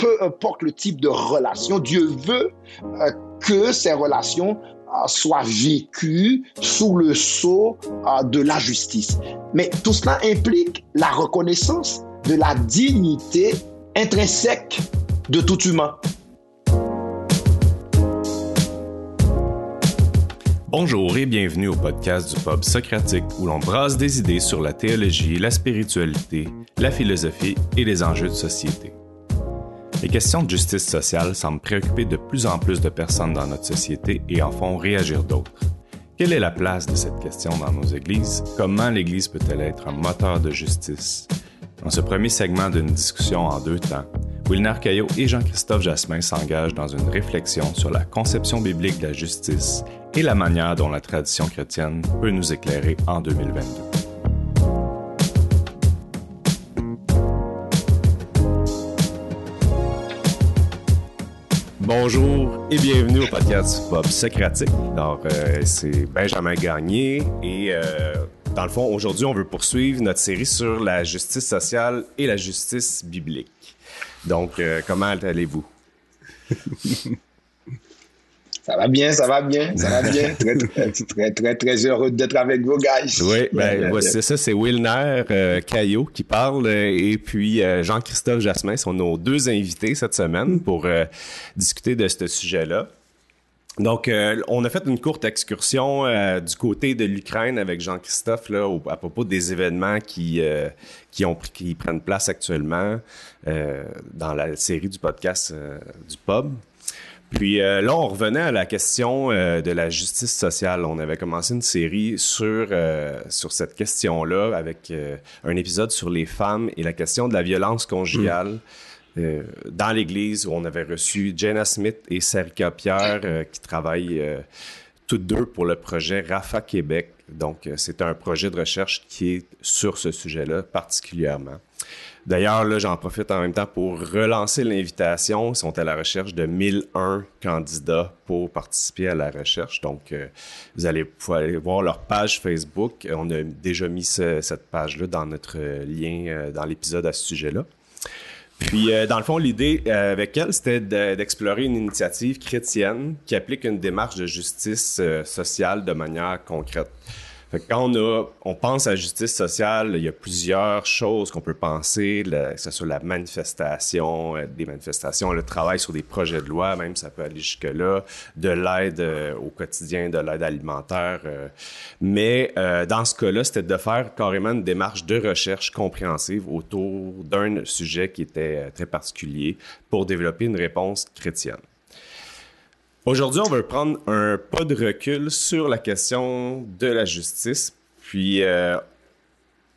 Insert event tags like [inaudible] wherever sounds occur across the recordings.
peu importe le type de relation, Dieu veut euh, que ces relations euh, soient vécues sous le sceau euh, de la justice. Mais tout cela implique la reconnaissance de la dignité intrinsèque de tout humain. Bonjour et bienvenue au podcast du Pub Socratique où l'on brasse des idées sur la théologie, la spiritualité, la philosophie et les enjeux de société. Les questions de justice sociale semblent préoccuper de plus en plus de personnes dans notre société et en font réagir d'autres. Quelle est la place de cette question dans nos églises? Comment l'Église peut-elle être un moteur de justice? Dans ce premier segment d'une discussion en deux temps, Wilner Caillot et Jean-Christophe Jasmin s'engagent dans une réflexion sur la conception biblique de la justice et la manière dont la tradition chrétienne peut nous éclairer en 2022. Bonjour et bienvenue au podcast Pop Socratique. Alors, euh, c'est Benjamin Gagné et euh, dans le fond, aujourd'hui, on veut poursuivre notre série sur la justice sociale et la justice biblique. Donc, euh, comment allez-vous? [laughs] Ça va bien, ça va bien, ça va bien. [laughs] Très, très, très, très, heureux d'être avec vous, guys. Oui, ben, c'est ça, c'est Wilner euh, Caillot qui parle euh, et puis euh, Jean-Christophe Jasmin sont nos deux invités cette semaine pour discuter de ce sujet-là. Donc, on a fait une courte excursion du côté de l'Ukraine avec Jean-Christophe là, à propos des événements qui, qui, ont, qui prennent place actuellement dans la série du podcast du Pub. Puis euh, là, on revenait à la question euh, de la justice sociale. On avait commencé une série sur, euh, sur cette question-là avec un épisode sur les femmes et la question de la violence conjugale. dans l'Église, où on avait reçu Jenna Smith et Sarika Pierre qui travaillent toutes deux pour le projet RAFA Québec. Donc, c'est un projet de recherche qui est sur ce sujet-là particulièrement. D'ailleurs, là, j'en profite en même temps pour relancer l'invitation. Ils sont à la recherche de 1001 candidats pour participer à la recherche. Donc, euh, vous allez pouvoir voir leur page Facebook. On a déjà mis cette page-là dans notre lien euh, dans l'épisode à ce sujet-là. Puis, euh, dans le fond, l'idée avec elle, c'était d'explorer une initiative chrétienne qui applique une démarche de justice sociale de manière concrète quand on, pense à justice sociale, il y a plusieurs choses qu'on peut penser, que ce soit la manifestation, euh, des manifestations, le travail sur des projets de loi, même ça peut aller jusque-là, de l'aide euh, au quotidien, de l'aide alimentaire. Euh. mais dans ce cas-là, c'était de faire carrément une démarche de recherche compréhensive autour d'un sujet qui était très particulier pour développer une réponse chrétienne. Aujourd'hui, on veut prendre un pas de recul sur la question de la justice. Puis, euh,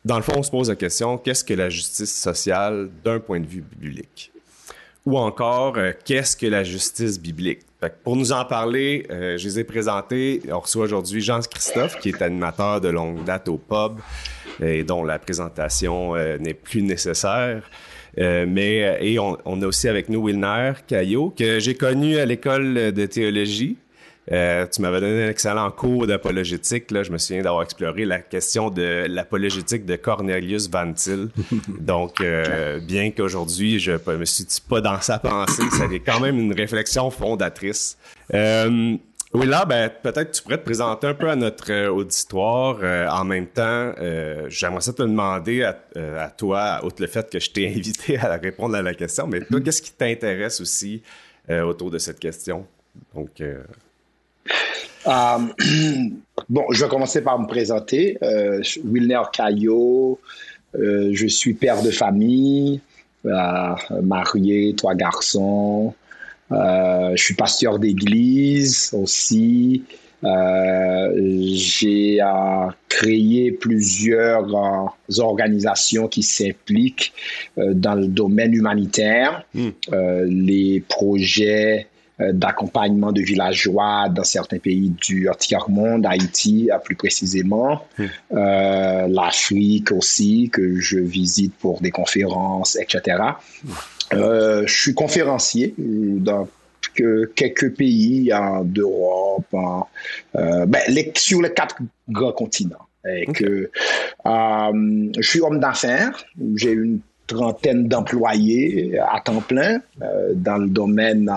dans le fond, on se pose la question qu'est-ce que la justice sociale d'un point de vue biblique Ou encore, euh, qu'est-ce que la justice biblique? Pour nous en parler, euh, je les ai présentés. On reçoit aujourd'hui Jean-Christophe, qui est animateur de longue date au pub et dont la présentation n'est plus nécessaire. Euh, mais euh, et on, a aussi avec nous Wilner Caillot que j'ai connu à l'école de théologie. Euh, tu m'avais donné un excellent cours d'apologétique. Là, je me souviens d'avoir exploré la question de l'apologétique de Cornelius Van Til. [laughs] Donc, bien qu'aujourd'hui je me situe pas dans sa pensée, ça est quand même une réflexion fondatrice. Oui, là, ben, peut-être tu pourrais te présenter un peu à notre euh, auditoire. Euh, en même temps, euh, j'aimerais ça te demander à, toi, outre le fait que je t'ai [laughs] invité à répondre à la question, mais toi, qu'est-ce qui t'intéresse aussi autour de cette question? Donc. [clears throat] bon, je vais commencer par me présenter. Wilner Caillot, je suis père de famille, marié, trois garçons. Euh, je suis pasteur d'église aussi. Euh, j'ai euh, créé plusieurs organisations qui s'impliquent dans le domaine humanitaire, hmm. les projets d'accompagnement de villageois dans certains pays du tiers-monde, Haïti plus précisément, hmm. l'Afrique aussi, que je visite pour des conférences, etc. Euh, je suis conférencier dans quelques pays d'Europe, euh, ben, sur les quatre grands continents. Et que, euh, je suis homme d'affaires. J'ai une trentaine d'employés à temps plein dans le domaine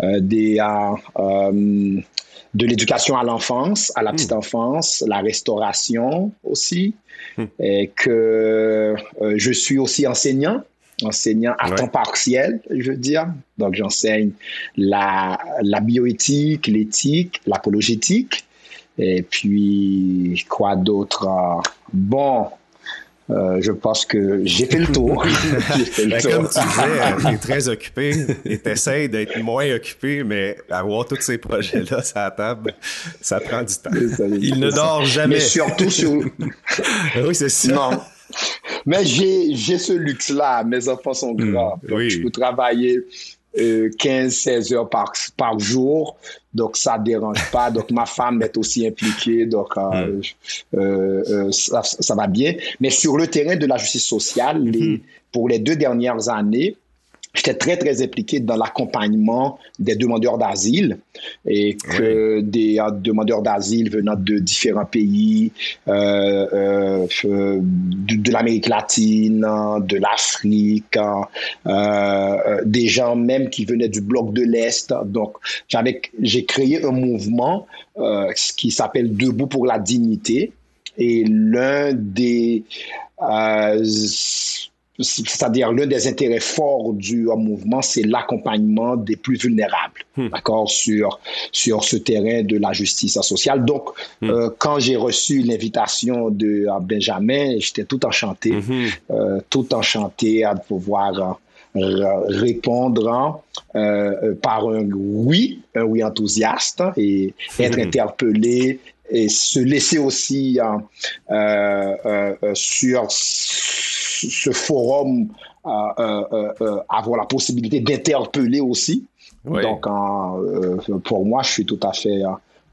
des, de l'éducation à l'enfance, à la petite hmm. enfance, la restauration aussi, hmm. et que je suis aussi enseignant enseignant à temps partiel, je veux dire. Donc, j'enseigne la, la bioéthique, l'éthique, l'apologétique. Et puis, quoi d'autre? Bon, euh, je pense que j'ai fait le tour. [laughs] Ben, comme tu disais, tu es très occupé et tu essaies d'être moins occupé, mais avoir tous ces projets-là sur la table, ça prend du temps. Il ne dort jamais. Mais surtout sur... [laughs] oui, c'est ça. Non. Mais j'ai, j'ai ce luxe-là. Mes enfants sont grands. Donc, je peux travailler 15-16 euh, heures par, par jour. Donc, ça ne dérange pas. Donc, ma femme est aussi impliquée. Donc, euh, hmm. euh, ça, ça, va bien. Mais sur le terrain de la justice sociale, les, hmm. pour les deux dernières années, j'étais très, très impliqué dans l'accompagnement des demandeurs d'asile et que des euh, demandeurs d'asile venant de différents pays, euh, euh, de, l'Amérique latine, de l'Afrique, des gens même qui venaient du bloc de l'Est. Donc, j'ai créé un mouvement qui s'appelle Debout pour la dignité. Et l'un des c'est-à-dire l'un des intérêts forts du mouvement, c'est l'accompagnement des plus vulnérables, hmm. d'accord, sur, sur ce terrain de la justice sociale. Donc, hmm. euh, quand j'ai reçu l'invitation de Benjamin, j'étais tout enchanté, hmm. euh, tout enchanté à pouvoir euh, répondre par un oui, un oui enthousiaste et être interpellé et se laisser aussi sur ce forum euh, euh, euh, avoir la possibilité d'interpeller aussi. Donc, pour moi, je suis tout à fait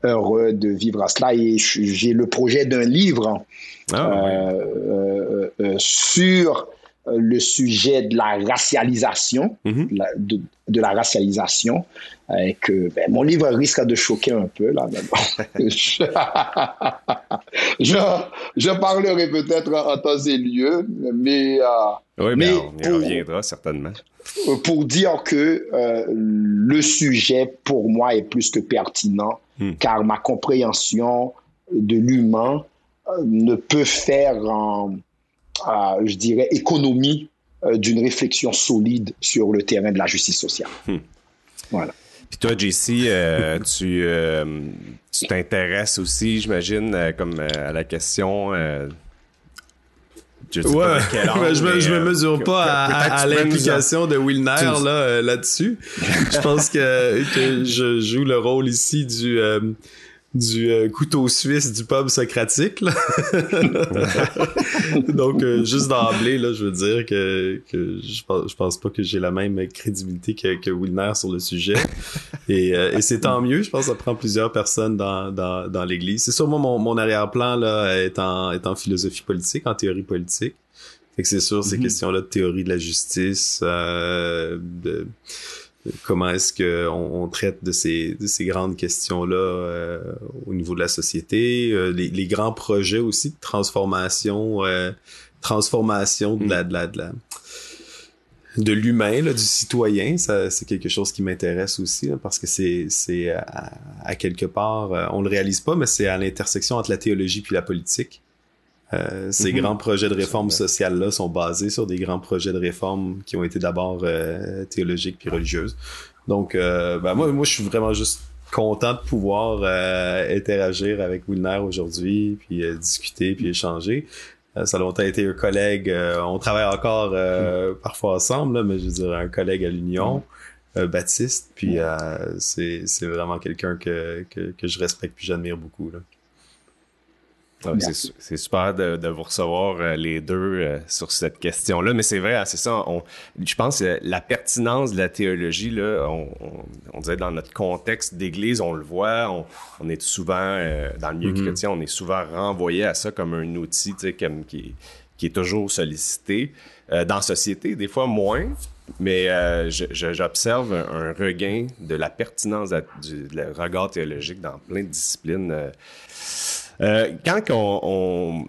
heureux de vivre à cela et j'ai le projet d'un livre ah, sur le sujet de la racialisation, mm-hmm. de, la racialisation, et que ben, mon livre risque de choquer un peu là. [laughs] je, je, parlerai peut-être en temps et lieu, mais euh, oui, mais, on y reviendra certainement. Pour dire que euh, le sujet pour moi est plus que pertinent, hmm. car ma compréhension de l'humain euh, ne peut faire, je dirais, économie d'une réflexion solide sur le terrain de la justice sociale. Hmm. Voilà. Puis toi, JC, euh, [laughs] tu euh, tu t'intéresses aussi, j'imagine, euh, comme à la question. Je ouais, [laughs] je, me, je me mesure pas à, l'implication de Wilner là là-dessus. je pense que, que je joue le rôle ici du du euh, couteau suisse du pub socratique. [laughs] Donc, euh, juste d'emblée, là, je veux dire que, que je, pense, je pense pas que j'ai la même crédibilité que, que Wilner sur le sujet. Et, euh, et c'est tant mieux. Je pense que ça prend plusieurs personnes dans, dans, dans l'Église. C'est sûrement mon, mon arrière-plan là, est en, est en philosophie politique, en théorie politique. Fait que c'est sûr, ces mm-hmm. questions-là de théorie de la justice, de comment est-ce qu'on on traite de ces, de ces grandes questions-là euh, au niveau de la société, euh, les, les, grands projets aussi de transformation, euh, transformation de la, de la, de la de l'humain, du citoyen, ça c'est quelque chose qui m'intéresse aussi parce que c'est c'est à, à, quelque part, on le réalise pas, mais c'est à l'intersection entre la théologie puis la politique. Euh, ces mhm. grands projets de réforme sociale-là sont basés sur des grands projets de réforme qui ont été d'abord euh, théologiques puis religieuses. Donc, euh, ben moi, moi, je suis vraiment juste content de pouvoir interagir avec Wilner aujourd'hui, puis discuter, puis échanger. ça a longtemps été un collègue. on travaille encore parfois ensemble, mais je veux dire un collègue à l'Union. Baptiste, puis c'est vraiment quelqu'un que, que, que, je respecte puis j'admire beaucoup. Là. C'est super de, vous recevoir euh, les deux euh, sur cette question-là, mais c'est vrai, hein, c'est ça. je pense que la pertinence de la théologie, là, on, on, dirait dans notre contexte d'Église, on le voit, on, est souvent, euh, dans le milieu mm-hmm. chrétien, on est souvent renvoyé à ça comme un outil comme, qui, qui est toujours sollicité. dans la société, des fois moins, mais j'observe un, regain de la pertinence du regard théologique dans plein de disciplines. Euh, quand on,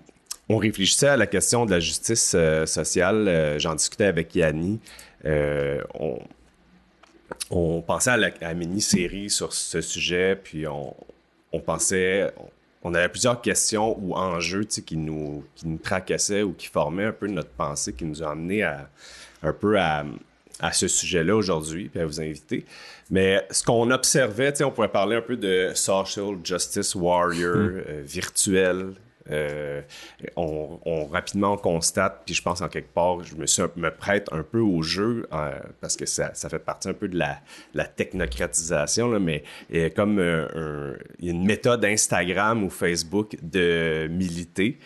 on réfléchissait à la question de la justice sociale. J'en discutais avec Yanni. on, on pensait à la mini-série sur ce sujet, puis on, on pensait, on avait plusieurs questions ou enjeux qui nous, qui nous tracassaient ou qui formaient un peu notre pensée, qui nous ont amené à, un peu à, à ce sujet-là aujourd'hui, puis à vous inviter. Mais ce qu'on observait, on pourrait parler un peu de social justice warrior hmm. euh, virtuel, euh, on, rapidement constate, puis je pense en quelque part, je me, suis, me prête un peu au jeu euh, parce que ça, fait partie un peu de la, la technocratisation, mais comme euh, y a une méthode Instagram ou Facebook de militer.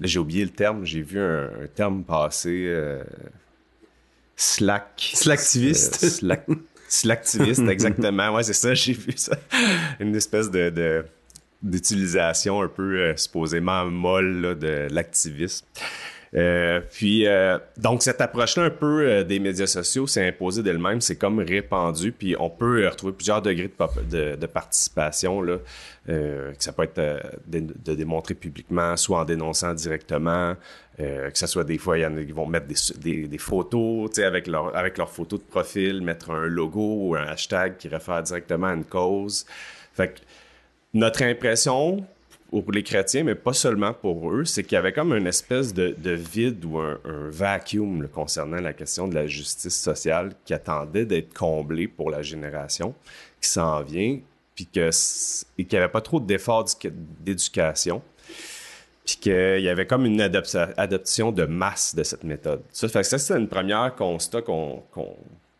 j'ai oublié le terme, j'ai vu un, terme passer. Slack. Slacktiviste. Slacktiviste, [laughs] exactement. Ouais, c'est ça, j'ai vu ça. Une espèce de d'utilisation un peu euh, supposément molle de l'activisme. Euh, puis, euh, donc, cette approche-là, un peu des médias sociaux, c'est imposé d'elle-même, c'est comme répandu, puis on peut retrouver plusieurs degrés de, participation, là, que ça peut être de, démontrer publiquement, soit en dénonçant directement, que ce soit des fois, il y en a qui vont mettre des, des, photos, avec leur, avec leur photo de profil, mettre un logo ou un hashtag qui réfère directement à une cause. Fait que, notre impression pour les chrétiens, mais pas seulement pour eux, c'est qu'il y avait comme une espèce de, vide ou un, vacuum concernant la question de la justice sociale qui attendait d'être comblé pour la génération qui s'en vient, puis qu'il n'y avait pas trop d'efforts d'éducation, puis qu'il y avait comme une adoption de masse de cette méthode. Ça, ça, c'est une première constat qu'on,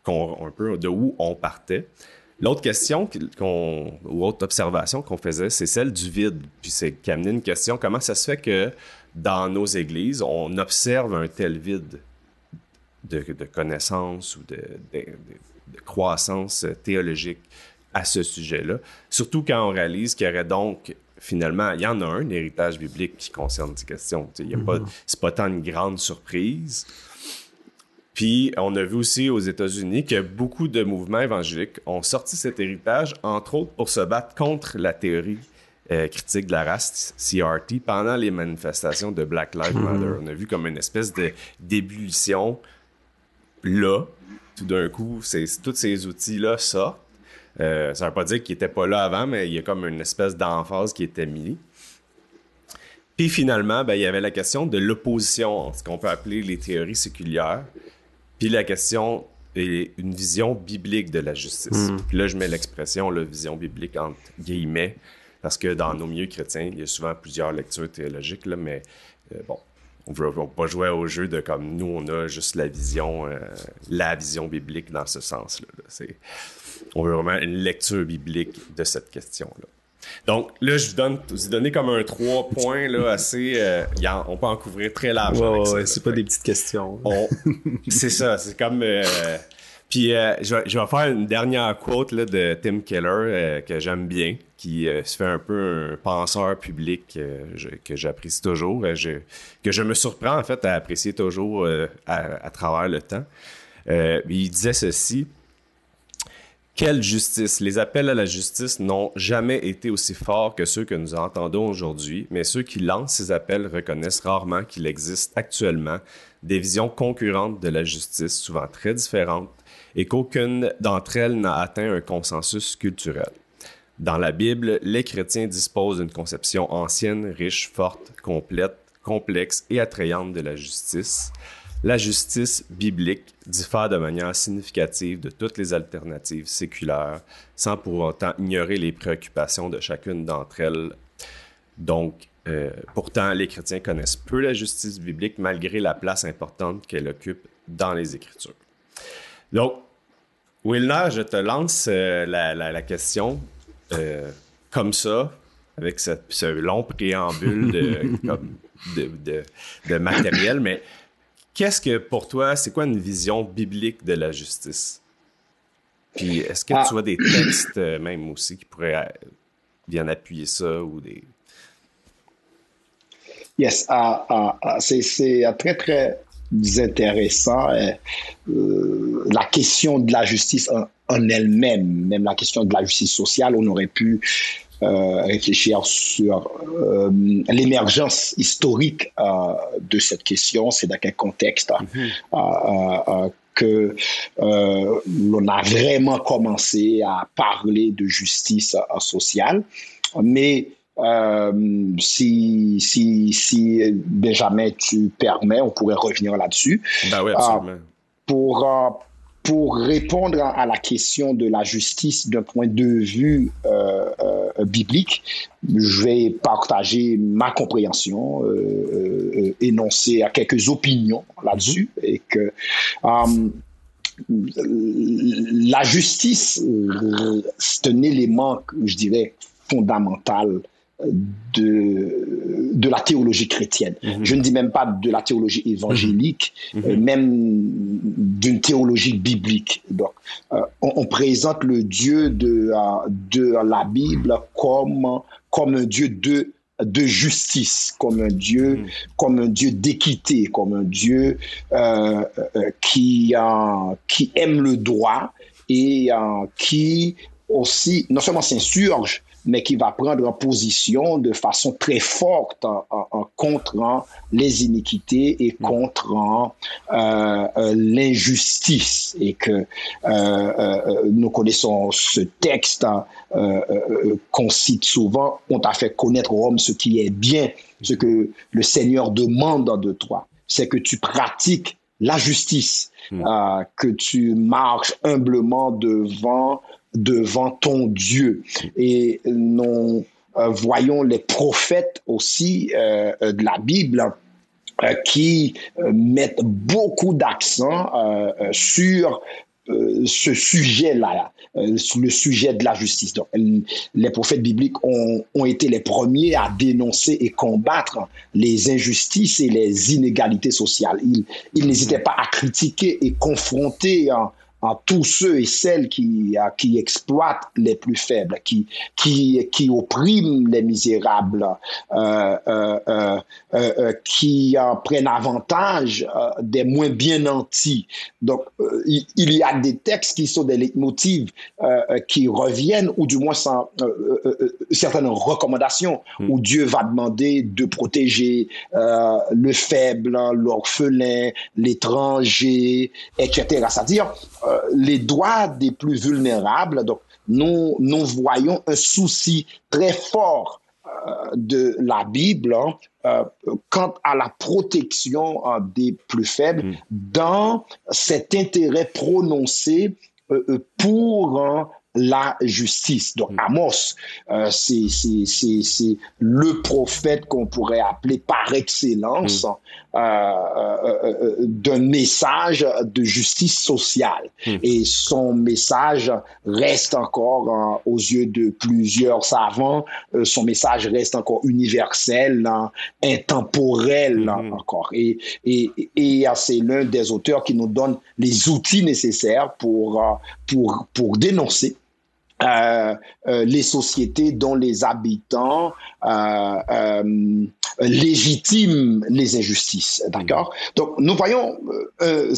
un peu de où on partait. L'autre question ou autre observation qu'on faisait, c'est celle du vide. Puis c'est qui amenait une question comment ça se fait que dans nos églises, on observe un tel vide de, connaissances ou de, croissance théologique à ce sujet-là? Surtout quand on réalise qu'il y aurait donc finalement, il y en a un, héritage biblique qui concerne ces questions. Ce n'est pas, mm-hmm. pas tant une grande surprise. Puis on a vu aussi aux États-Unis que beaucoup de mouvements évangéliques ont sorti cet héritage, entre autres pour se battre contre la théorie euh, critique de la race, CRT, pendant les manifestations de Black Lives hmm. Matter. On a vu comme une espèce de d'ébullition là. Tout d'un coup, tous ces outils-là sortent. Euh, ça ne veut pas dire qu'ils n'étaient pas là avant, mais il y a comme une espèce d'emphase qui était mise. Puis finalement, ben, il y avait la question de l'opposition, ce qu'on peut appeler les théories séculières, puis la question est une vision biblique de la justice. Puis là, je mets l'expression, la vision biblique entre guillemets, parce que dans nos milieux chrétiens, il y a souvent plusieurs lectures théologiques, là, mais euh, bon, on ne veut pas jouer au jeu de comme nous, on a juste la vision, euh, la vision biblique dans ce sens-là. on veut vraiment une lecture biblique de cette question-là. Donc là, je vous donne, vous donné comme un trois points là, assez. Euh, on peut en couvrir très large. Ouais, c'est pas des petites questions. c'est ça, c'est comme. Euh, puis euh, je, vais, je, vais, faire une dernière quote là, de Tim Keller que j'aime bien, qui se fait un peu un penseur public que j'apprécie toujours, que je me surprends en fait à apprécier toujours à, travers le temps. il disait ceci quelle justice! Les appels à la justice n'ont jamais été aussi forts que ceux que nous entendons aujourd'hui, mais ceux qui lancent ces appels reconnaissent rarement qu'il existe actuellement des visions concurrentes de la justice, souvent très différentes, et qu'aucune d'entre elles n'a atteint un consensus culturel. Dans la Bible, les chrétiens disposent d'une conception ancienne, riche, forte, complète, complexe et attrayante de la justice la justice biblique diffère de manière significative de toutes les alternatives séculaires, sans pour autant ignorer les préoccupations de chacune d'entre elles. Donc, euh, pourtant, les chrétiens connaissent peu la justice biblique malgré la place importante qu'elle occupe dans les Écritures. Donc, Wilner, je te lance euh, la, question euh, comme ça, avec ce, long préambule [laughs] de, de matériel, mais Qu'est-ce que pour toi, c'est quoi une vision biblique de la justice? Puis est-ce que tu ah. vois des textes euh, même aussi qui pourraient euh, bien appuyer ça ou des. Yes, ah, ah, c'est très, très intéressant. Euh, la question de la justice en, elle-même, même la question de la justice sociale, on aurait pu réfléchir sur l'émergence historique de cette question, c'est dans quel contexte mm-hmm. que l'on a vraiment commencé à parler de justice sociale. Mais euh, si, si, si Benjamin, tu permets, on pourrait revenir là-dessus. Ben oui, absolument. Euh, pour, euh, pour répondre à la question de la justice d'un point de vue euh, euh, biblique, je vais partager ma compréhension, euh, énoncer à quelques opinions là-dessus, mm-hmm. et que la justice, c'est un élément, je dirais, fondamental de, de la théologie chrétienne. Mhm. Je ne dis même pas de la théologie évangélique, mhm. euh, même d'une théologie biblique. Donc, euh, on, présente le Dieu de, euh, de la Bible comme, comme un Dieu de de justice, comme un Dieu, mhm. comme un Dieu d'équité, comme un Dieu qui, qui aime le droit et qui aussi non seulement s'insurge mais qui va prendre position de façon très forte en, contre les iniquités et mm. contre euh, euh, l'injustice. Et que euh, nous connaissons ce texte hein, qu'on cite souvent, on t'a fait connaître Rome ce qui est bien, ce que le Seigneur demande de toi, c'est que tu pratiques la justice, mm. que tu marches humblement devant devant ton Dieu. Et nous euh, voyons les prophètes aussi euh, de la Bible euh, qui mettent beaucoup d'accent sur ce sujet-là, le sujet de la justice. Donc, les prophètes bibliques ont, été les premiers à dénoncer et combattre les injustices et les inégalités sociales. Ils, ils n'hésitaient pas à critiquer et confronter hein, à tous ceux et celles qui, qui exploitent les plus faibles, qui, qui, qui oppriment les misérables, euh, euh, euh, euh qui prennent avantage des moins bien nantis. Donc, il, y a des textes qui sont des leitmotivs qui reviennent, ou du moins sans, certaines recommandations, hmm. où Dieu va demander de protéger le faible, l'orphelin, l'étranger, etc. C'est-à-dire, euh, les droits des plus vulnérables. Donc, nous, nous voyons un souci très fort euh, de la Bible hein, euh, quant à la protection des plus faibles mm. dans cet intérêt prononcé pour hein, la justice. Donc mm. Amos, euh, c'est le prophète qu'on pourrait appeler par excellence mm. euh, euh, d'un message de justice sociale. Mm. Et son message reste encore aux yeux de plusieurs savants, son message reste encore universel, intemporel encore. Et, et, et c'est l'un des auteurs qui nous donne les outils nécessaires pour, pour, pour dénoncer euh, euh, les sociétés dont les habitants euh, légitiment les injustices. D'accord? Donc, nous voyons,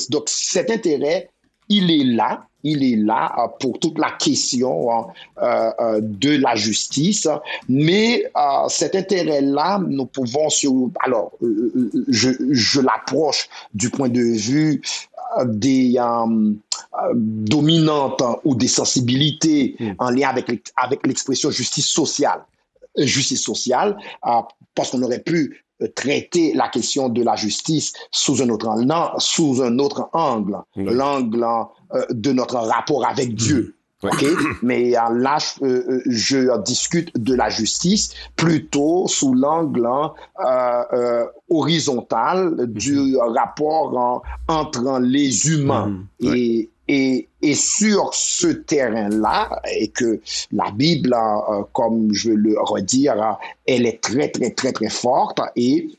donc cet intérêt, il est là, il est là pour toute la question hein, de la justice, mais cet intérêt-là, nous pouvons sur, alors, je, je l'approche du point de vue des dominantes ou des sensibilités hmm. en lien avec, avec l'expression justice sociale. Euh, justice sociale, euh, parce qu'on aurait pu euh, traiter la question de la justice sous un autre, sous un autre angle, l'angle de notre rapport avec Dieu. Ok, [coughs] mais là, je, je, discute de la justice plutôt sous l'angle euh, horizontal du hmm. rapport entre les humains hmm. et et, et, sur ce terrain-là, et que la Bible, euh, comme je le redire, elle est très, très, très, très forte et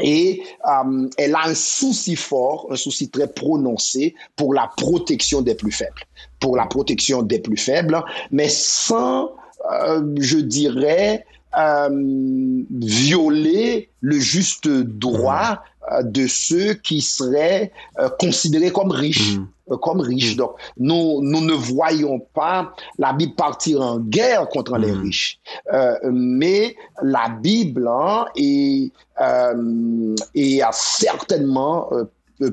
et euh, elle a un souci fort, un souci très prononcé pour la protection des plus faibles, pour la protection des plus faibles, mais sans, euh, je dirais, euh, violer le juste droit euh, de ceux qui seraient euh, considérés comme riches. Mmh. Comme riches. Donc, nous, nous ne voyons pas la Bible partir en guerre contre les riches. mais la Bible hein, est, est certainement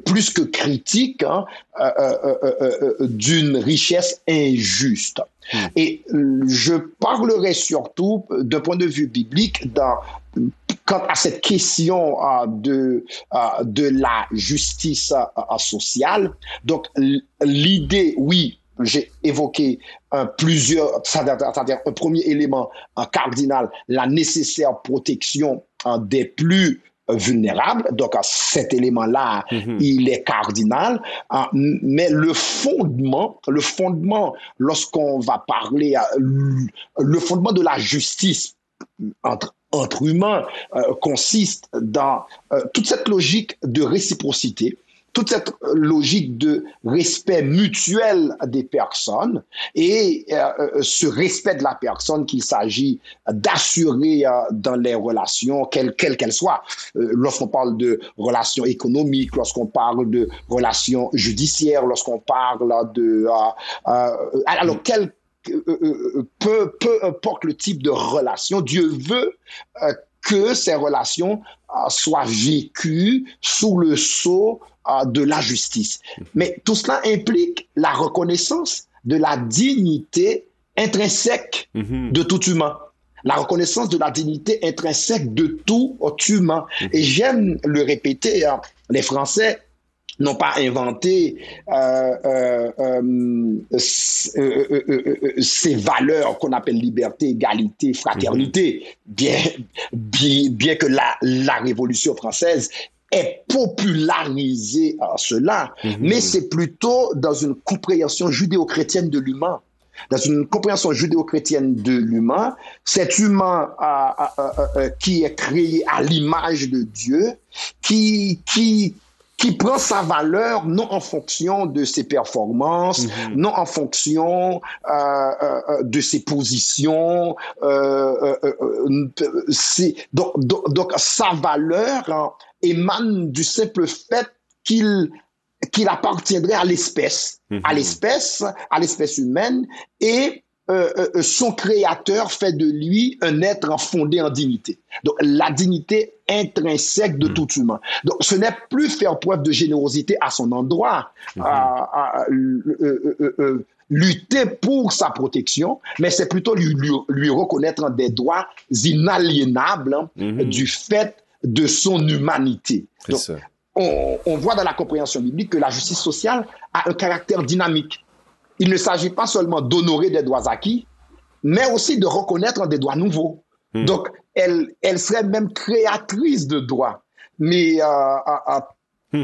plus que critique hein, euh, euh, euh, d'une richesse injuste. Hmm. Et je parlerai surtout d'un point de vue biblique dans, quant à cette question de, de la justice sociale. Donc l'idée, oui, j'ai évoqué un plusieurs, c'est-à-dire un premier élément un cardinal, la nécessaire protection des plus vulnérable. Donc, cet élément-là, mhm. il est cardinal. Mais le fondement, le fondement, lorsqu'on va parler, le fondement de la justice entre entre humains euh, consiste dans euh, toute cette logique de réciprocité, toute cette logique de respect mutuel des personnes et euh, ce respect de la personne qu'il s'agit d'assurer dans les relations, quelles qu'elles soient. lorsqu'on parle de relations économiques, lorsqu'on parle de relations judiciaires, lorsqu'on parle de... alors, quel peu, peu importe le type de relation, Dieu veut que ces relations soient vécues sous le sceau de la justice. Mais tout cela implique la reconnaissance de la dignité intrinsèque mhm. de tout humain. La reconnaissance de la dignité intrinsèque de tout humain. Et j'aime le répéter, hein, les Français n'ont pas inventé euh, euh, euh, ces valeurs qu'on appelle liberté, égalité, fraternité, mhm. bien, bien, bien que la, la Révolution française est popularisé à cela, mhm. mais c'est plutôt dans une compréhension judéo-chrétienne de l'humain. Dans une compréhension judéo-chrétienne de l'humain, cet humain qui est créé à l'image de Dieu, qui, qui, qui prend sa valeur non en fonction de ses performances, mhm. non en fonction euh, euh, de ses positions. Euh, donc, donc, donc, sa valeur hein, émane du simple fait qu'il qu'il appartiendrait à l'espèce, à mhm. l'espèce, à l'espèce humaine, et euh, euh, son créateur fait de lui un être fondé en dignité. Donc la dignité intrinsèque de mhm. tout humain. Donc ce n'est plus faire preuve de générosité à son endroit, mhm. euh, lutter pour sa protection, mais c'est plutôt lui, lui, reconnaître des droits inaliénables hein, du fait de son humanité. on, voit dans la compréhension biblique que la justice sociale a un caractère dynamique. Il ne s'agit pas seulement d'honorer des droits acquis, mais aussi de reconnaître des droits nouveaux. Hmm. Donc, elle, elle serait même créatrice de droits. Mais euh, euh, euh, hmm.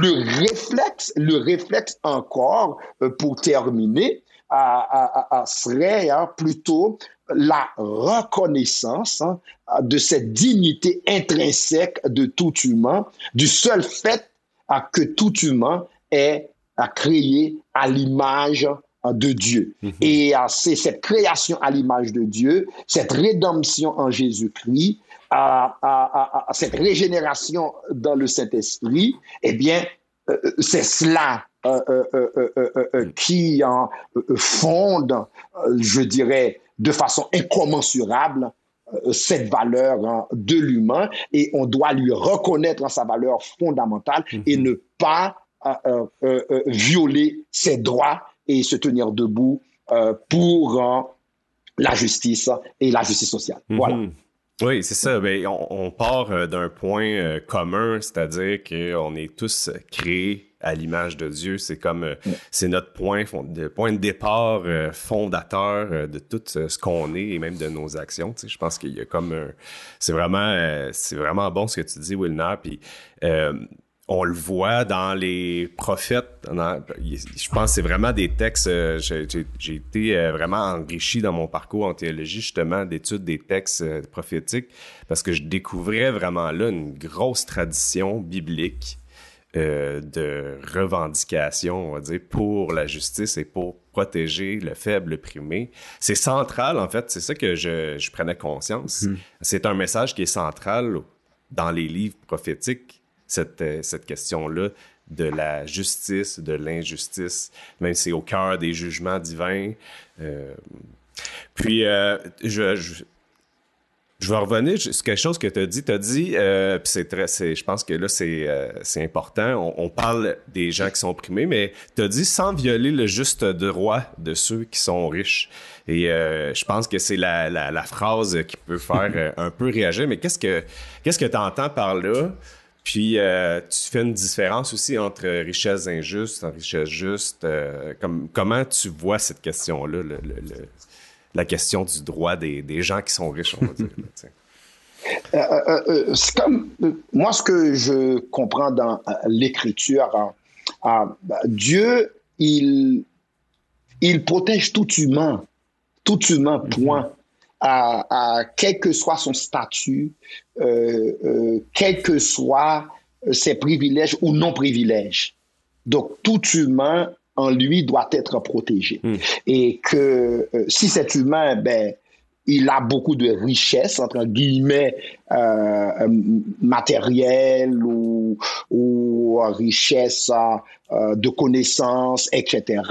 le réflexe, le réflexe encore, pour terminer, serait hein, plutôt la reconnaissance hein, de cette dignité intrinsèque de tout humain, du seul fait que tout humain est créé à l'image de Dieu. Mhm. Et c'est cette création à l'image de Dieu, cette rédemption en Jésus-Christ, cette régénération dans le Saint-Esprit, eh bien, euh, c'est cela euh, euh, qui en fonde, je dirais, de façon incommensurable cette valeur hein, de l'humain et on doit lui reconnaître sa valeur fondamentale et mhm. ne pas violer ses droits et se tenir debout pour la justice et la justice sociale. Mhm. Voilà. Oui, c'est ça. Ben, on, part d'un point commun, c'est-à-dire qu'on est tous créés à l'image de Dieu. C'est comme, euh, c'est notre point de, point de départ euh, fondateur euh, de tout ce qu'on est et même de nos actions. Tu sais, je pense qu'il y a comme c'est vraiment, c'est vraiment bon ce que tu dis, Wilner. Puis on le voit dans les prophètes. je pense que c'est vraiment des textes. j'ai été vraiment enrichi dans mon parcours en théologie, justement, d'études des textes prophétiques, parce que je découvrais vraiment là une grosse tradition biblique euh, de revendication, on va dire, pour la justice et pour protéger le faible, le primé. C'est central, en fait, c'est ça que je, je prenais conscience. Hmm. C'est un message qui est central dans les livres prophétiques, cette, euh, cette question-là de la justice, de l'injustice, même si c'est au cœur des jugements divins. Euh, puis, euh, je, je, je vais revenir sur quelque chose que tu as dit. Tu as dit, puis c'est très, je pense que là, c'est, important. On, parle des gens qui sont opprimés, mais tu as dit sans violer le juste droit de ceux qui sont riches. Et je pense que c'est la, la, phrase qui peut faire un peu réagir. Mais qu'est-ce que qu'est-ce que tu entends par là? Puis euh, tu fais une différence aussi entre richesse injuste richesse juste. comme, comment tu vois cette question-là? Le, le, le la question du droit des, des gens qui sont riches, on va dire. Euh, euh, euh, c'est comme moi ce que je comprends dans l'écriture, hein, Dieu il il protège tout humain, tout humain point, à, quel que soit son statut, quels que soient ses privilèges ou non privilèges. Donc tout humain en lui doit être protégé. Hmm. Et que euh, si cet humain, ben, il a beaucoup de richesses, entre guillemets, euh, matérielles ou, ou richesses euh, de connaissances, etc.,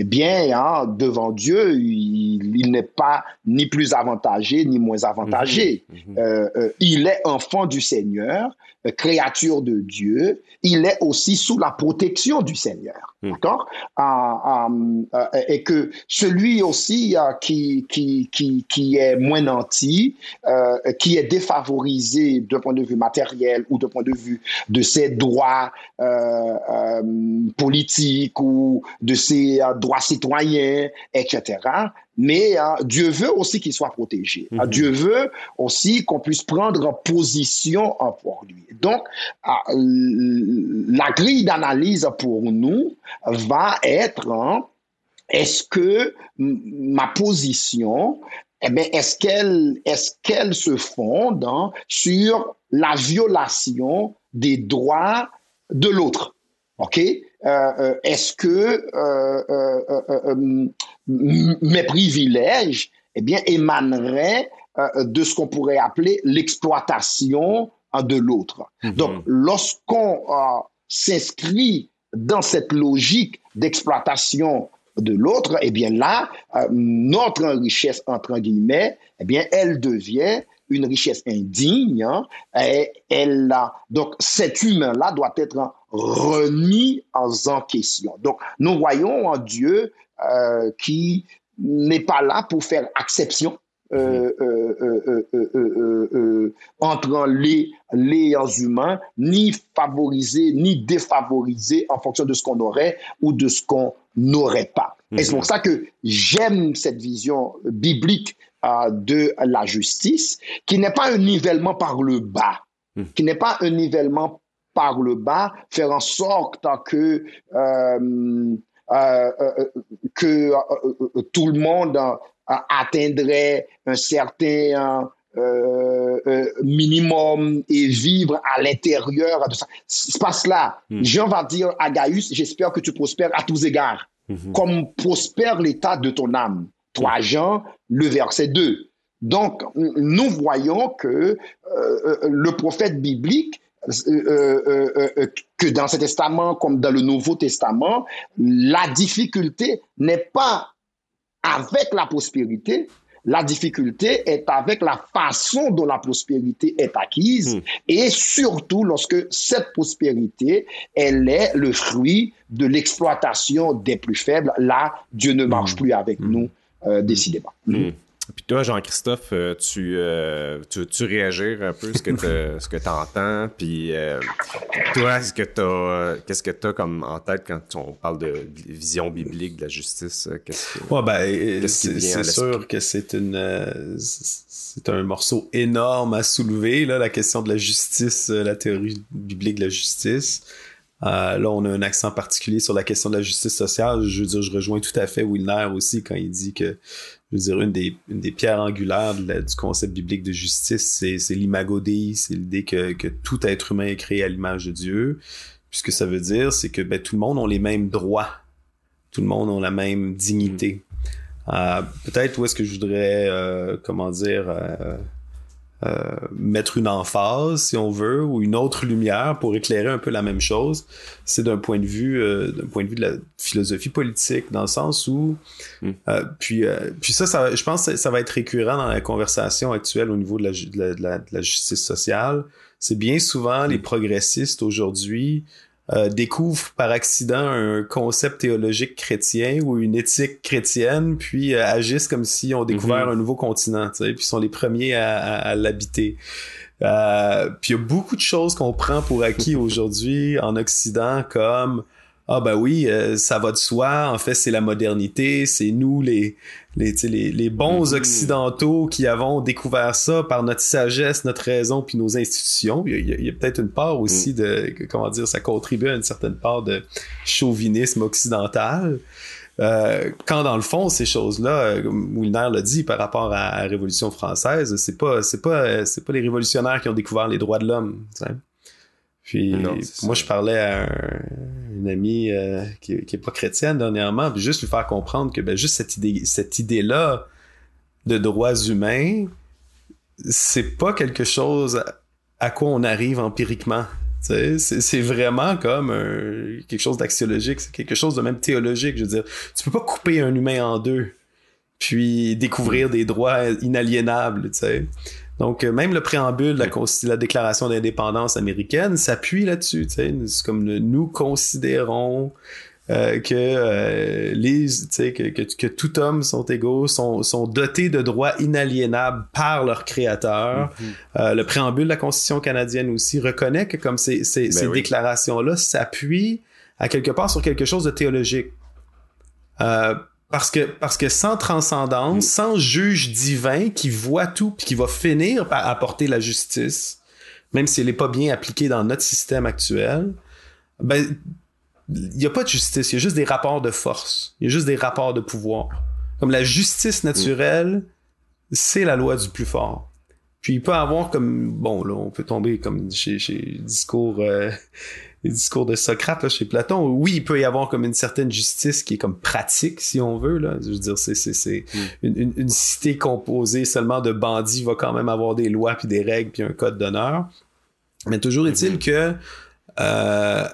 eh bien, hein, devant Dieu, il, n'est pas ni plus avantagé ni moins avantagé. Hmm. Hmm. Euh, euh, il est enfant du Seigneur, créature de Dieu. Il est aussi sous la protection du Seigneur. Hmm. D'accord? Ah, ah, euh, Et que celui aussi euh, qui, qui, qui, qui est moins nanti, euh, qui est défavorisé d'un point de vue matériel ou d'un point de vue de ses droits politiques ou de ses droits citoyens, etc., mais Dieu veut aussi qu'il soit protégé. Hmm. Dieu veut aussi qu'on puisse prendre position pour lui. Donc, la grille d'analyse pour nous, va être hein, est-ce que ma position, eh est-ce qu'elle est qu'elle se fonde hein, sur la violation des droits de l'autre? OK? Euh, euh, est-ce que euh, mes privilèges eh bien, émaneraient de ce qu'on pourrait appeler l'exploitation de l'autre? Mm-hmm. Donc, lorsqu'on s'inscrit dans cette logique d'exploitation de l'autre, eh bien là, notre richesse, entre guillemets, eh bien, elle devient une richesse indigne. Hein, et elle, donc, cet humain-là doit être remis en question. Donc, nous voyons un Dieu euh, qui n'est pas là pour faire exception euh, euh, euh, entre les, les humains, ni favoriser, ni défavoriser en fonction de ce qu'on aurait ou de ce qu'on n'aurait pas. Et c'est pour ça que j'aime cette vision biblique de la justice, qui n'est pas un nivellement par le bas, qui n'est pas un nivellement par le bas, faire en sorte que que tout le monde atteindrait un certain euh, euh, minimum et vivre à l'intérieur de ça. Ce passe-là, hmm. Jean va dire à Gaius, j'espère que tu prospères à tous égards, hmm. comme prospère l'état de ton âme. Toi, Jean, le verset 2. Donc, nous voyons que euh, le prophète biblique que dans ce testament comme dans le Nouveau Testament, la difficulté n'est pas avec la prospérité, la difficulté est avec la façon dont la prospérité est acquise hmm. et surtout lorsque cette prospérité, elle est le fruit de l'exploitation des plus faibles. Là, Dieu ne marche hmm. plus avec hmm. nous, euh, décidément. Puis toi, Jean-Christophe, euh, tu, euh, tu, tu réagir un peu ce que tu [laughs] ce que entends. Puis euh, toi, ce que t'as, qu'est-ce que tu as comme en tête quand on parle de vision biblique de la justice? Qu'est-ce que, ouais, ben, c'est, sûr que c'est une c'est un morceau énorme à soulever, là, la question de la justice, la théorie biblique de la justice. Là, on a un accent particulier sur la question de la justice sociale. Je veux dire, je rejoins tout à fait Wilner aussi quand il dit que je veux dire, une des, une des pierres angulaires du concept biblique de justice, c'est l'imago Dei, c'est l'idée que, que tout être humain est créé à l'image de Dieu. Puis ce que ça veut dire, c'est que ben, tout le monde a les mêmes droits. Tout le monde a la même dignité. Mm. Euh, Peut-être où est-ce que je voudrais, euh, comment dire, euh, euh, mettre une emphase, si on veut, ou une autre lumière pour éclairer un peu la même chose. C'est d'un point de vue, euh, d'un point de vue de la philosophie politique, dans le sens où, mm. euh, puis, puis ça, ça, je pense, que ça va être récurrent dans la conversation actuelle au niveau de la, de la, de la justice sociale. C'est bien souvent les progressistes aujourd'hui euh, découvrent par accident un concept théologique chrétien ou une éthique chrétienne, puis euh, agissent comme si on découvert mhm. un nouveau continent, tu sais, puis sont les premiers à, l'habiter. Euh, puis il y a beaucoup de choses qu'on prend pour acquis [laughs] aujourd'hui en Occident, comme ah ben oui, euh, ça va de soi. En fait, c'est la modernité, c'est nous les les, les, les bons mm-hmm. occidentaux qui avons découvert ça par notre sagesse, notre raison, puis nos institutions. Il y a, peut-être une part aussi mm. de comment dire, ça contribue à une certaine part de chauvinisme occidental. Euh, quand dans le fond ces choses-là, Mouliner l'a dit par rapport à, la Révolution française, c'est pas c'est pas c'est pas les révolutionnaires qui ont découvert les droits de l'homme. Puis moi, je parlais à une amie euh, qui, qui est pas chrétienne dernièrement, puis juste lui faire comprendre que ben, juste cette idée, cette idée-là de droits humains, c'est pas quelque chose à quoi on arrive empiriquement. C'est vraiment comme quelque chose d'axiologique, c'est quelque chose de même théologique. Je veux dire, tu peux pas couper un humain en deux, puis découvrir des droits inaliénables. Donc, euh, même le préambule de la, la déclaration d'indépendance américaine s'appuie là-dessus. C'est comme nous considérons euh, que euh, les que, que, que, tout homme sont égaux, sont, sont dotés de droits inaliénables par leur créateur. Mm-hmm. le préambule de la Constitution canadienne aussi reconnaît que comme ces, ces, ben ces déclarations-là s'appuient à quelque part sur quelque chose de théologique. Parce que, parce que sans transcendance, sans juge divin qui voit tout puis qui va finir par apporter la justice, même si elle n'est pas bien appliquée dans notre système actuel, ben, il n'y a pas de justice, il y a juste des rapports de force, il y a juste des rapports de pouvoir. Comme la justice naturelle, c'est la loi du plus fort. Puis il peut avoir comme, bon, là, on peut tomber comme chez, chez discours euh, les discours de Socrate là, chez Platon, oui, il peut y avoir comme une certaine justice qui est comme pratique, si on veut. Là. Je veux dire, c'est, c'est, c'est mm. une, une, cité composée seulement de bandits va quand même avoir des lois, puis des règles, puis un code d'honneur. Mais toujours est-il mm-hmm. que euh,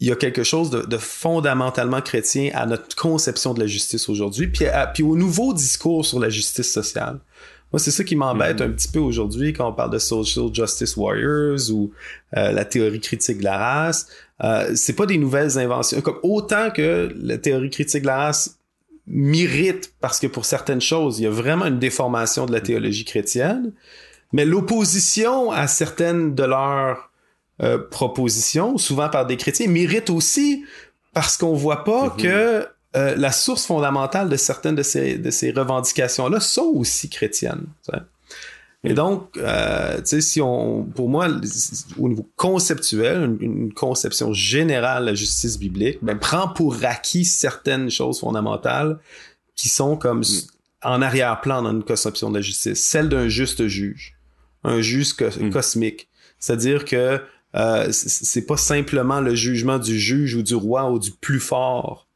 il y a quelque chose de, de, fondamentalement chrétien à notre conception de la justice aujourd'hui, puis, puis au nouveau discours sur la justice sociale. Moi, c'est ça qui m'embête mm-hmm. un petit peu aujourd'hui quand on parle de social justice warriors ou euh, la théorie critique de la race. Euh, c'est pas des nouvelles inventions. Comme autant que la théorie critique de la race mérite parce que pour certaines choses, il y a vraiment une déformation de la théologie chrétienne, mais l'opposition à certaines de leurs euh, propositions, souvent par des chrétiens, mérite aussi parce qu'on voit pas mm-hmm. que euh, la source fondamentale de certaines de ces, de ces revendications-là sont aussi chrétiennes. Et donc, euh, tu sais, si on, pour moi, au niveau conceptuel, une, conception générale de la justice biblique, ben, prend pour acquis certaines choses fondamentales qui sont comme mm. en arrière-plan dans une conception de la justice, celle d'un juste juge, un juge mm. cosmique. C'est-à-dire que euh, c'est pas simplement le jugement du juge ou du roi ou du plus fort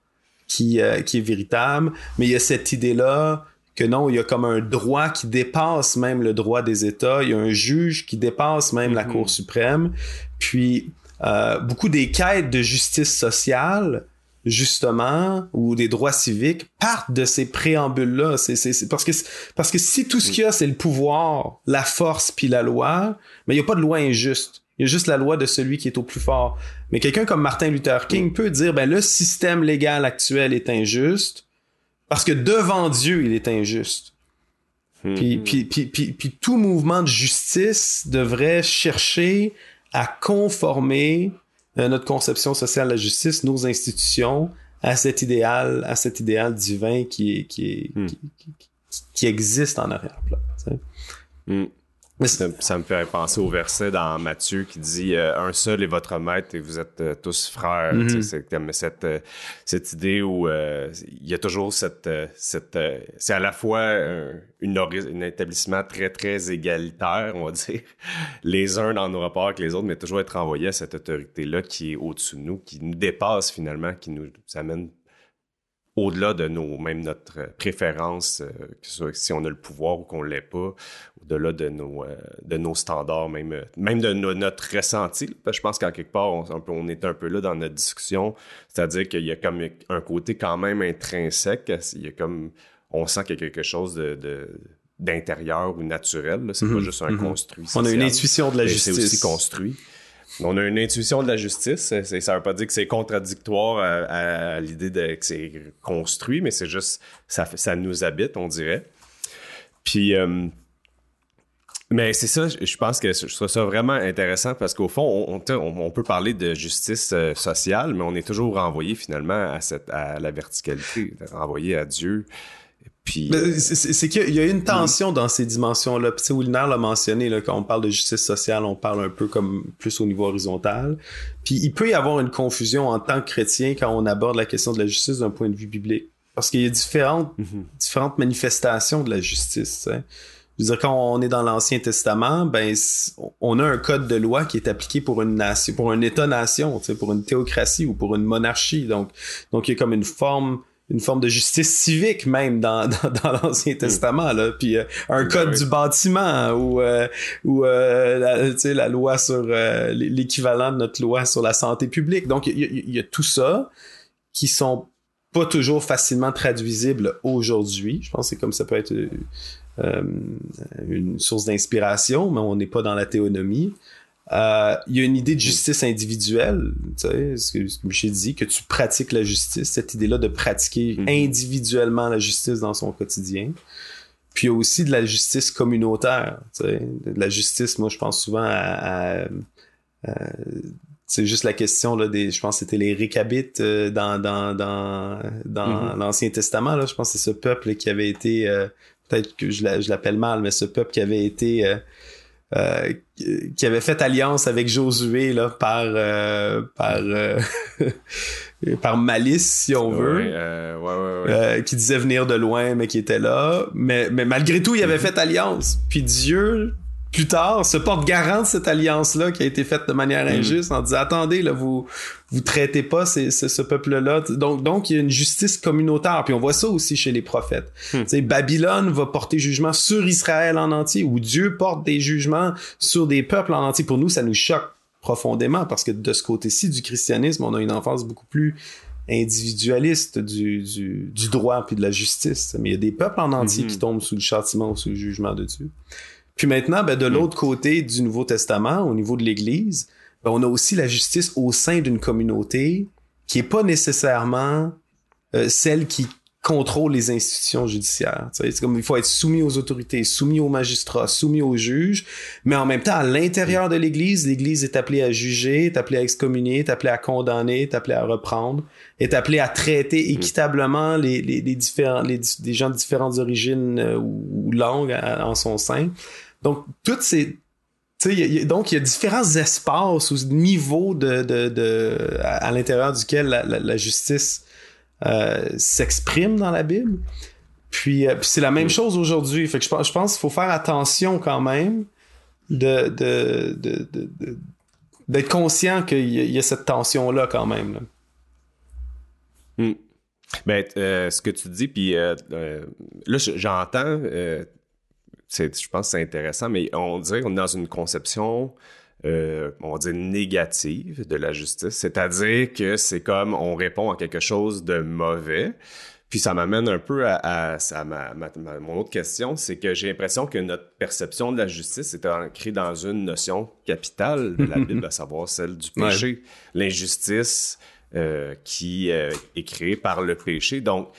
qui, euh, qui est véritable, mais il y a cette idée-là que non, il y a comme un droit qui dépasse même le droit des États, il y a un juge qui dépasse même la mhm. Cour suprême, puis euh, beaucoup des quêtes de justice sociale, justement, ou des droits civiques, partent de ces préambules-là. C'est, parce, que, parce que si tout ce qu'il y a, c'est le pouvoir, la force, puis la loi, mais il n'y a pas de loi injuste. Il y a juste la loi de celui qui est au plus fort. Mais quelqu'un comme Martin Luther King peut dire, ben le système légal actuel est injuste parce que devant Dieu, il est injuste. Hmm. Puis, puis, puis, puis, tout mouvement de justice devrait chercher à conformer euh, notre conception sociale de la justice, nos institutions, à cet idéal, à cet idéal divin qui est, qui, est, hmm. qui, existe en arrière-plan. Ça, me fait penser au verset dans Matthieu qui dit euh, Un seul est votre maître et vous êtes euh, tous frères. Mm-hmm. C'est comme cette, euh, cette idée où il y a toujours cette. cette c'est à la fois un, une, un établissement très, très égalitaire, on va dire, [laughs] les uns dans nos rapports avec les autres, mais toujours être envoyé à cette autorité-là qui est au-dessus de nous, qui nous dépasse finalement, qui nous amène au-delà de nos, même notre préférence, euh, que ce soit si on a le pouvoir ou qu'on l'ait pas, au-delà de nos, euh, de nos standards, même, euh, même de notre ressenti. je pense qu'en quelque part, on, on, est un peu là dans notre discussion, c'est-à-dire qu'il y a comme un côté quand même intrinsèque, il y a comme, on sent qu'il y a quelque chose de, d'intérieur ou naturel, c'est pas mhm. juste un mhm. construit. On a une intuition de la justice. C'est aussi construit. On a une intuition de la justice. Ça veut pas dire que c'est contradictoire à, l'idée que c'est construit, mais c'est juste, ça, ça nous habite, on dirait. Puis, euh, mais c'est ça, je pense que je trouve ça vraiment intéressant parce qu'au fond, on, peut parler de justice euh, sociale, mais on est toujours renvoyé finalement à la verticalité, renvoyé à Dieu. C'est qu'il y a une tension dans ces dimensions-là. Puis, Willner l'a mentionné, là, quand on parle de justice sociale, on parle un peu comme plus au niveau horizontal. Puis, il peut y avoir une confusion en tant que chrétien quand on aborde la question de la justice d'un point de vue biblique. Parce qu'il y a différentes, différentes manifestations de la justice. Je veux dire, quand on est dans l'Ancien Testament, ben, on a un code de loi qui est appliqué pour une nation, pour un État-nation, pour une théocratie ou pour une monarchie. Donc, donc il y a comme une forme une forme de justice civique même [laughs] dans, dans, l'Ancien mm. Testament là. Puis euh, un ben code du bâtiment ou euh, ou euh, la, la loi sur euh, l'équivalent de notre loi sur la santé publique. Donc il y, y, a tout ça qui sont pas toujours facilement traduisibles aujourd'hui. Je pense que c'est comme ça peut être une source d'inspiration mais on n'est pas dans la théonomie euh, il y a une idée de justice individuelle, tu sais, ce que, ce que Michel dit, que tu pratiques la justice, cette idée-là de pratiquer mhm. individuellement la justice dans son quotidien. Puis il y a aussi de la justice communautaire, tu sais, de la justice, moi je pense souvent à, c'est juste la question là des je pense que c'était les récabites euh, dans dans dans dans mhm. l'ancien testament là je pense que c'est ce peuple qui avait été euh, peut-être que je l'appelle mal mais ce peuple qui avait été euh, qui avait fait alliance avec Josué là par euh, par euh, [laughs] par malice si on veut. ouais, qui disait venir de loin mais qui était là. Mais mais malgré tout il avait fait alliance. Puis Dieu plus tard se porte garant de cette alliance-là qui a été faite de manière mm. injuste en disant attendez là vous vous traitez pas c'est ce peuple-là donc donc il y a une justice communautaire puis on voit ça aussi chez les prophètes mm. Babylone va porter jugement sur Israël en entier ou Dieu porte des jugements sur des peuples en entier pour nous ça nous choque profondément parce que de ce côté-ci du christianisme on a une enfance beaucoup plus individualiste du, du, du droit puis de la justice mais il y a des peuples en entier mm-hmm. qui tombent sous le châtiment ou sous le jugement de Dieu puis maintenant, ben, de hmm. l'autre côté du Nouveau Testament, au niveau de l'Église, ben, on a aussi la justice au sein d'une communauté qui est pas nécessairement euh, celle qui contrôle les institutions judiciaires. C'est comme il faut être soumis aux autorités, soumis aux magistrats, soumis aux juges, mais en même temps, à l'intérieur de l'Église, l'Église est appelée à juger, est appelée à excommunier, est appelée à condamner, est appelée à reprendre, est appelée à traiter hmm. équitablement les, les, les différents les, gens de différentes origines euh, ou, langues en son sein. Donc, toutes ces. donc, il y a différents espaces ou niveaux de, de, à, l'intérieur duquel la, justice euh, s'exprime dans la Bible. Puis, euh, puis c'est la même chose aujourd'hui. Fait que je, je pense qu'il faut faire attention quand même de, d'être conscient qu'il y, a cette tension-là quand même. Hmm. Ben, euh, ce que tu dis, puis là, j'entends je pense que c'est intéressant, mais on dirait qu'on est dans une conception, euh, on va négative de la justice. C'est-à-dire que c'est comme on répond à quelque chose de mauvais. Puis ça m'amène un peu à, mon autre question, c'est que j'ai l'impression que notre perception de la justice est ancrée dans une notion capitale de la Bible, à savoir celle du péché, l'injustice euh, qui euh, est créée par le péché. Donc,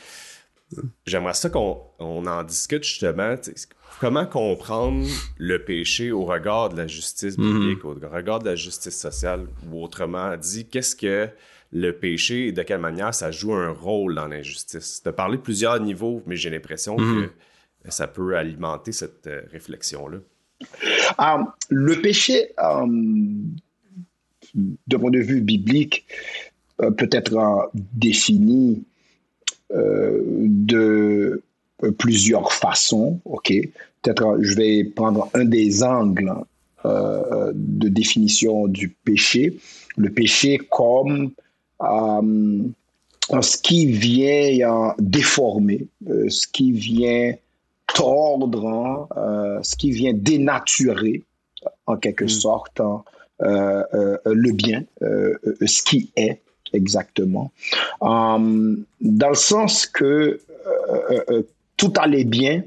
j'aimerais ça qu'on en discute justement comment comprendre le péché au regard de la justice mhm. biblique, au regard de la justice sociale, ou autrement dit, qu'est-ce que le péché et de quelle manière ça joue un rôle dans l'injustice? Tu as parlé de plusieurs niveaux, mais j'ai l'impression mhm. que ça peut alimenter cette euh, réflexion-là. Ah, le péché, euh, de point de vue biblique, euh, peut être défini de plusieurs façons, ok Peut-être je vais prendre un des angles euh, de définition du péché. Le péché comme euh, ce qui vient déformer, ce qui vient tordre, hein, ce qui vient dénaturer, en quelque mm. sorte, hein, le bien, ce qui est exactement, dans le sens que tout allait bien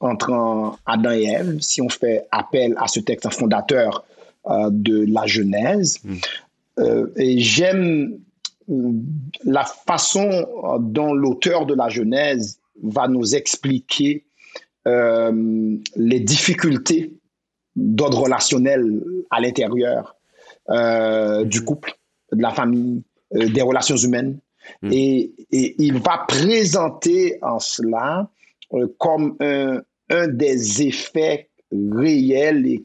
entre Adam et Ève, si on fait appel à ce texte fondateur euh, de la Genèse. Mm. Euh, et j'aime euh, la façon dont l'auteur de la Genèse va nous expliquer les difficultés d'ordre relationnel à l'intérieur du mm. couple, de la famille, des relations humaines. Mm. Et, et, il va présenter en cela comme un, un des effets réels et,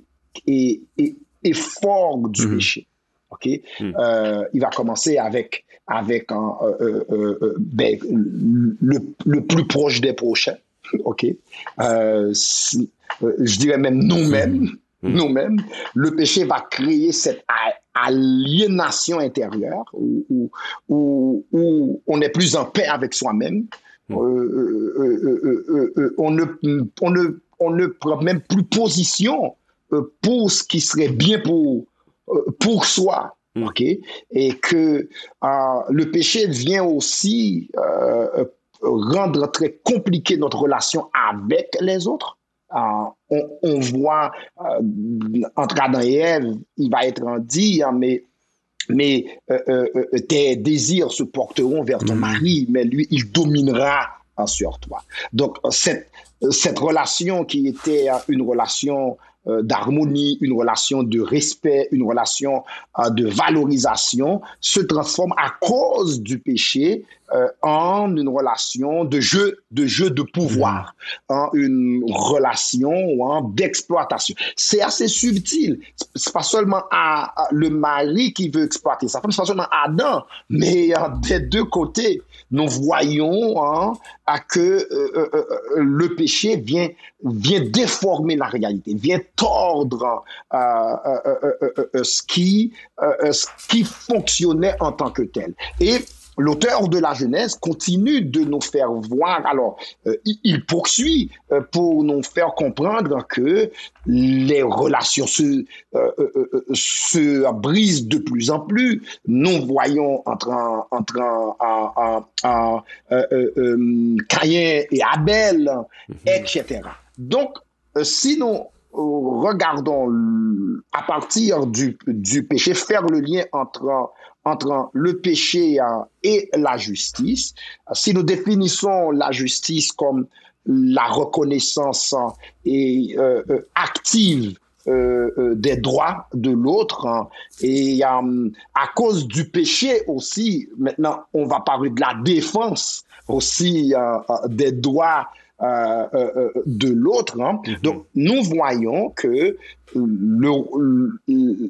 et, et, forts du mhm. péché. Ok, mhm. euh, il va commencer avec avec un, euh, euh, ben, le, le, plus proche des prochains. Ok, je dirais même nous-mêmes. Mhm. [laughs] Nous-mêmes, le péché va créer cette aliénation intérieure où, où, où on n'est plus en paix avec soi-même, on, ne, on, ne, on ne prend même plus position pour ce qui serait bien pour, pour soi. ok? Et que le péché vient aussi rendre très compliqué notre relation avec les autres. on, on, voit entre Adam et Ève, il va être dit, hein, mais mais euh, euh, euh, tes désirs se porteront vers ton mm. mari, mais lui, il dominera sur toi. Donc, cette, cette relation qui était une relation euh, d'harmonie, une relation de respect, une relation euh, de valorisation se transforme à cause du péché euh, en une relation de jeu, de jeu de pouvoir, en une relation hein, d'exploitation. C'est assez subtil. C'est pas seulement à, le mari qui veut exploiter sa femme, c'est pas seulement Adam, mais des deux côtés, nous voyons hein, à que le péché vient vient déformer la réalité, vient tordre euh, euh, euh, ce, qui, ce qui fonctionnait en tant que tel. Et l'auteur de la Genèse continue de nous faire voir, alors il poursuit pour nous faire comprendre que les relations se, se brisent de plus en plus. Nous voyons entre, entre Caïn et Abel, mhm. etc. Donc, si nous regardons à partir du, péché, faire le lien entre, entre le péché et la justice. Si nous définissons la justice comme la reconnaissance et, euh, euh, active euh, des droits de l'autre. Hein, et à cause du péché aussi, maintenant, on va parler de la défense aussi des droits de l'autre. Hein. Mhm. Donc, nous voyons que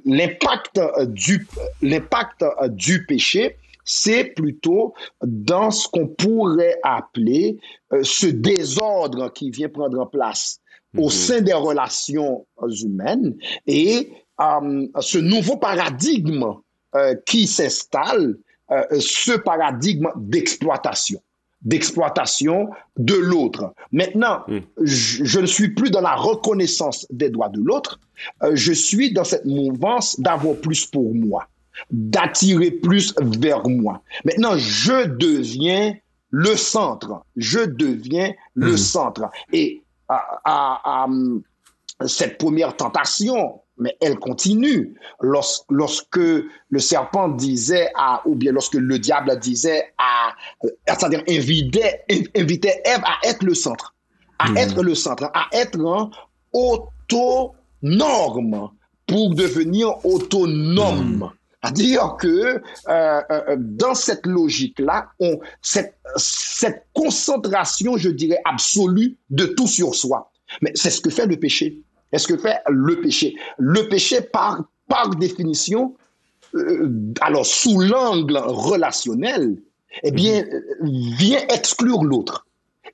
l'impact du, l'impact du péché, c'est plutôt dans ce qu'on pourrait appeler ce désordre qui vient prendre place au mhm. sein des relations humaines et ce nouveau paradigme qui s'installe, ce paradigme d'exploitation d'exploitation de l'autre. Maintenant, hmm. je, ne suis plus dans la reconnaissance des droits de l'autre, euh, je suis dans cette mouvance d'avoir plus pour moi, d'attirer plus vers moi. Maintenant, je deviens le centre, je deviens le hmm. centre. Et à, cette première tentation, mais elle continue. lorsque le serpent disait à, ou bien lorsque le diable disait à, euh, c'est-à-dire invitait, invitait Ève à être le centre, à hmm. être le centre, à être autonome pour devenir autonome. C'est-à-dire que euh, euh, dans cette logique-là, cette, cette concentration, je dirais, absolue de tout sur soi. Mais c'est ce que fait le péché. Est-ce que fait le péché? Le péché, par, par définition, euh, alors sous l'angle relationnel, eh bien, vient exclure l'autre.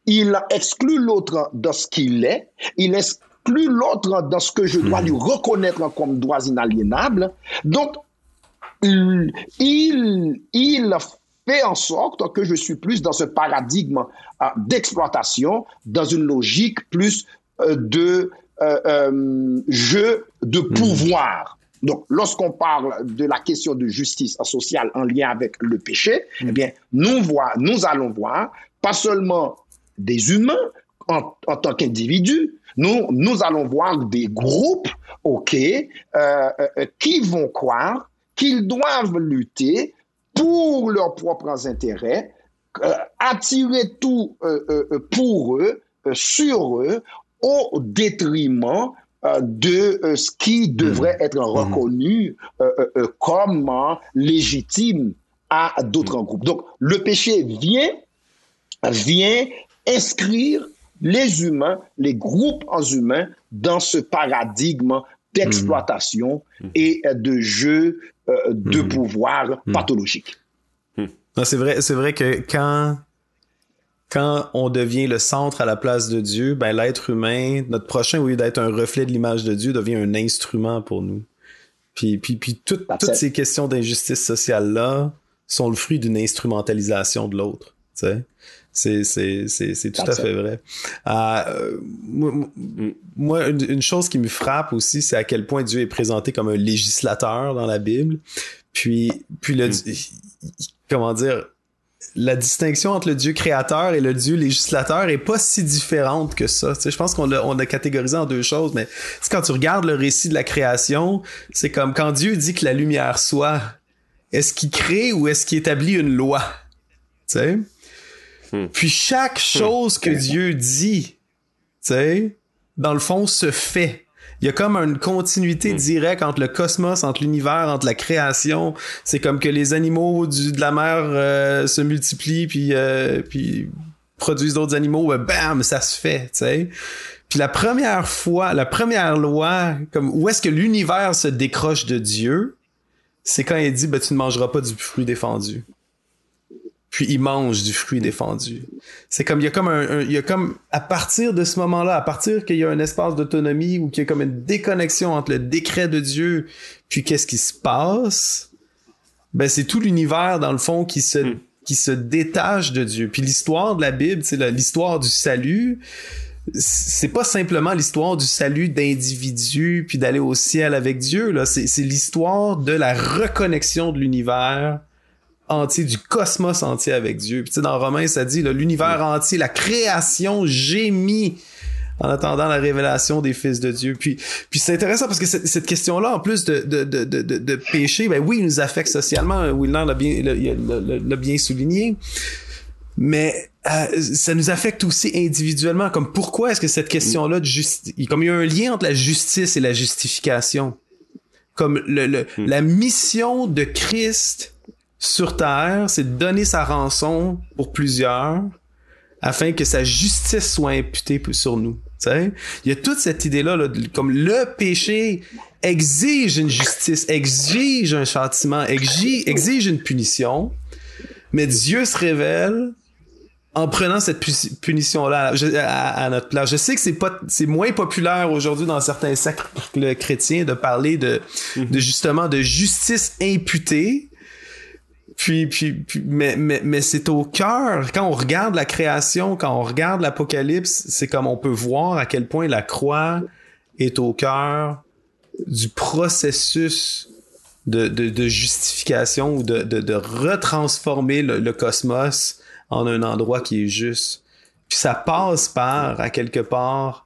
Il exclut l'autre dans ce qu'il est, il exclut l'autre dans ce que je dois hmm. lui reconnaître comme droits inaliénables. Donc, il, il fait en sorte que je suis plus dans ce paradigme euh, d'exploitation, dans une logique plus euh, de euh, jeu de hmm. pouvoir. Donc, lorsqu'on parle de la question de justice sociale en lien avec le péché, hmm. eh bien, nous, voit, nous allons voir pas seulement des humains en, en tant qu'individus, nous, nous allons voir des groupes, OK, qui vont croire qu'ils doivent lutter pour leurs propres intérêts, euh, attirer tout euh, euh, pour eux, sur eux, au détriment de ce qui devrait mmh. être mmh. reconnu comme légitime à d'autres mmh. groupes. Donc, le péché vient, vient inscrire les humains, les groupes en humains, dans ce paradigme d'exploitation et de jeu euh, de pouvoir pathologique. C'est vrai, c'est vrai que quand quand on devient le centre à la place de Dieu, ben l'être humain, notre prochain, au lieu d'être un reflet de l'image de Dieu, devient un instrument pour nous. Puis, puis, puis toutes ces questions d'injustice sociale-là sont le fruit d'une instrumentalisation de l'autre. C'est, c'est, c'est, tout à fait vrai. Euh, moi, une, chose qui me frappe aussi, c'est à quel point Dieu est présenté comme un législateur dans la Bible. Puis, puis le, hmm. comment dire, la distinction entre le Dieu créateur et le Dieu législateur est pas si différente que ça. Tu sais, je pense qu'on l'a, on catégorisé en deux choses, mais quand tu regardes le récit de la création, c'est comme quand Dieu dit que la lumière soit, est-ce qu'il crée ou est-ce qu'il établit une loi? Tu sais? Hmm. Puis chaque hmm. chose que Dieu dit, tu sais, dans le fond, se fait. Il y a comme une continuité hmm. directe entre le cosmos, entre l'univers, entre la création. C'est comme que les animaux du, de la mer euh, se multiplient puis, euh, puis produisent d'autres animaux. bam, ça se fait, tu sais. Puis la première fois, la première loi, comme où est-ce que l'univers se décroche de Dieu, c'est quand il dit, ben, tu ne mangeras pas du fruit défendu puis il mange du fruit défendu. C'est comme il y a comme un, il y a comme à partir de ce moment-là, à partir qu'il y a un espace d'autonomie ou qu'il y a comme une déconnexion entre le décret de Dieu puis qu'est-ce qui se passe, ben c'est tout l'univers dans le fond qui se hmm. qui se détache de Dieu. Puis l'histoire de la Bible, c'est l'histoire du salut. C'est pas simplement l'histoire du salut d'individus puis d'aller au ciel avec Dieu là, c'est l'histoire de la reconnexion de l'univers entier, du cosmos entier avec Dieu. Puis, dans Romains, ça dit l'univers entier, la création gémit en attendant la révélation des fils de Dieu. Puis, puis c'est intéressant parce que cette, question-là, en plus de, de, de, de, de péché, ben oui, il nous affecte socialement. Wilner l'a bien, l'a, bien souligné. Mais euh, ça nous affecte aussi individuellement. Comme pourquoi est-ce que cette question-là comme il y a un lien entre la justice et la justification. Comme le, le hmm. la mission de Christ sur terre, c'est de donner sa rançon pour plusieurs afin que sa justice soit imputée sur nous. Il y a toute cette idée-là, comme le péché exige une justice, exige un châtiment, exige, exige une punition, mais Dieu se révèle en prenant cette punition-là à, notre place. Je sais que c'est pas, c'est moins populaire aujourd'hui dans certains cercles chrétiens de parler de, de justement de justice imputée, puis, puis, mais, mais, mais c'est au cœur. Quand on regarde la création, quand on regarde l'Apocalypse, c'est comme on peut voir à quel point la croix est au cœur du processus de, de, de justification ou de, de, retransformer le, cosmos en un endroit qui est juste. Puis ça passe par, à quelque part,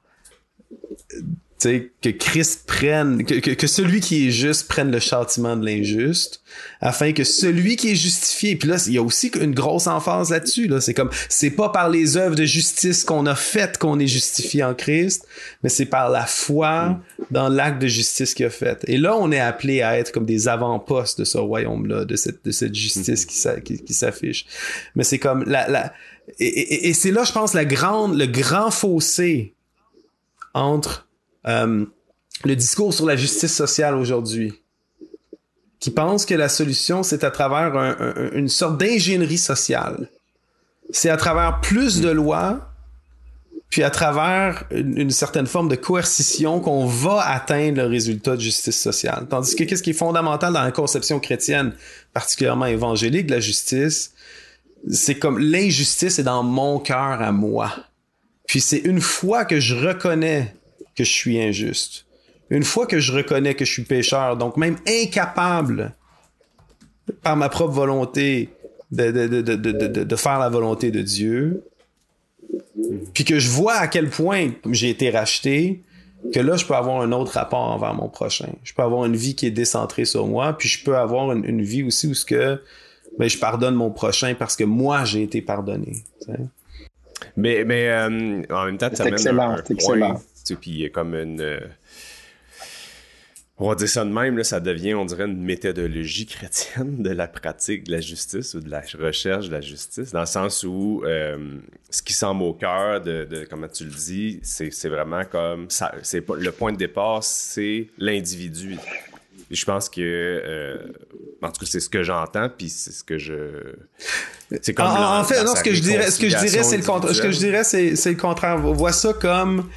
que Christ prenne, que, que, celui qui est juste prenne le châtiment de l'injuste, afin que celui qui est justifié, puis là, il y a aussi une grosse emphase là-dessus, là, c'est comme, c'est pas par les œuvres de justice qu'on a faites qu'on est justifié en Christ, mais c'est par la foi dans l'acte de justice qu'il a fait. Et là, on est appelé à être comme des avant-postes de ce royaume-là, de cette, de cette justice qui, qui, s'affiche. Mais c'est comme la, la, et, et c'est là, je pense, la grande, le grand fossé entre euh, le discours sur la justice sociale aujourd'hui, qui pense que la solution, c'est à travers une sorte d'ingénierie sociale. C'est à travers plus de lois puis à travers une, certaine forme de coercition qu'on va atteindre le résultat de justice sociale. Tandis que qu'est-ce qui est fondamental dans la conception chrétienne, particulièrement évangélique de la justice, c'est comme l'injustice est dans mon cœur à moi. Puis c'est une fois que je reconnais que je suis injuste, une fois que je reconnais que je suis pécheur, donc même incapable par ma propre volonté de, de, de, de faire la volonté de Dieu, puis que je vois à quel point j'ai été racheté, que là, je peux avoir un autre rapport envers mon prochain. Je peux avoir une vie qui est décentrée sur moi, puis je peux avoir une, vie aussi où ce que ben, je pardonne mon prochain parce que moi, j'ai été pardonné. Mais, mais euh, en même temps, un, excellent. Puis il y a comme une... Euh, on va dire ça de même, là, ça devient, on dirait, une méthodologie chrétienne de la pratique de la justice ou de la recherche de la justice, dans le sens où euh, ce qui semble au cœur de, de, comment tu le dis, c'est vraiment comme ça, le point de départ, c'est l'individu. je pense que, euh, en tout cas, c'est ce que j'entends, puis c'est ce que je, c'est comme en, en fait, non, ce que je dirais, ce que je dirais, c'est le contraire. Ce que je dirais, c'est, le contraire. On voit ça comme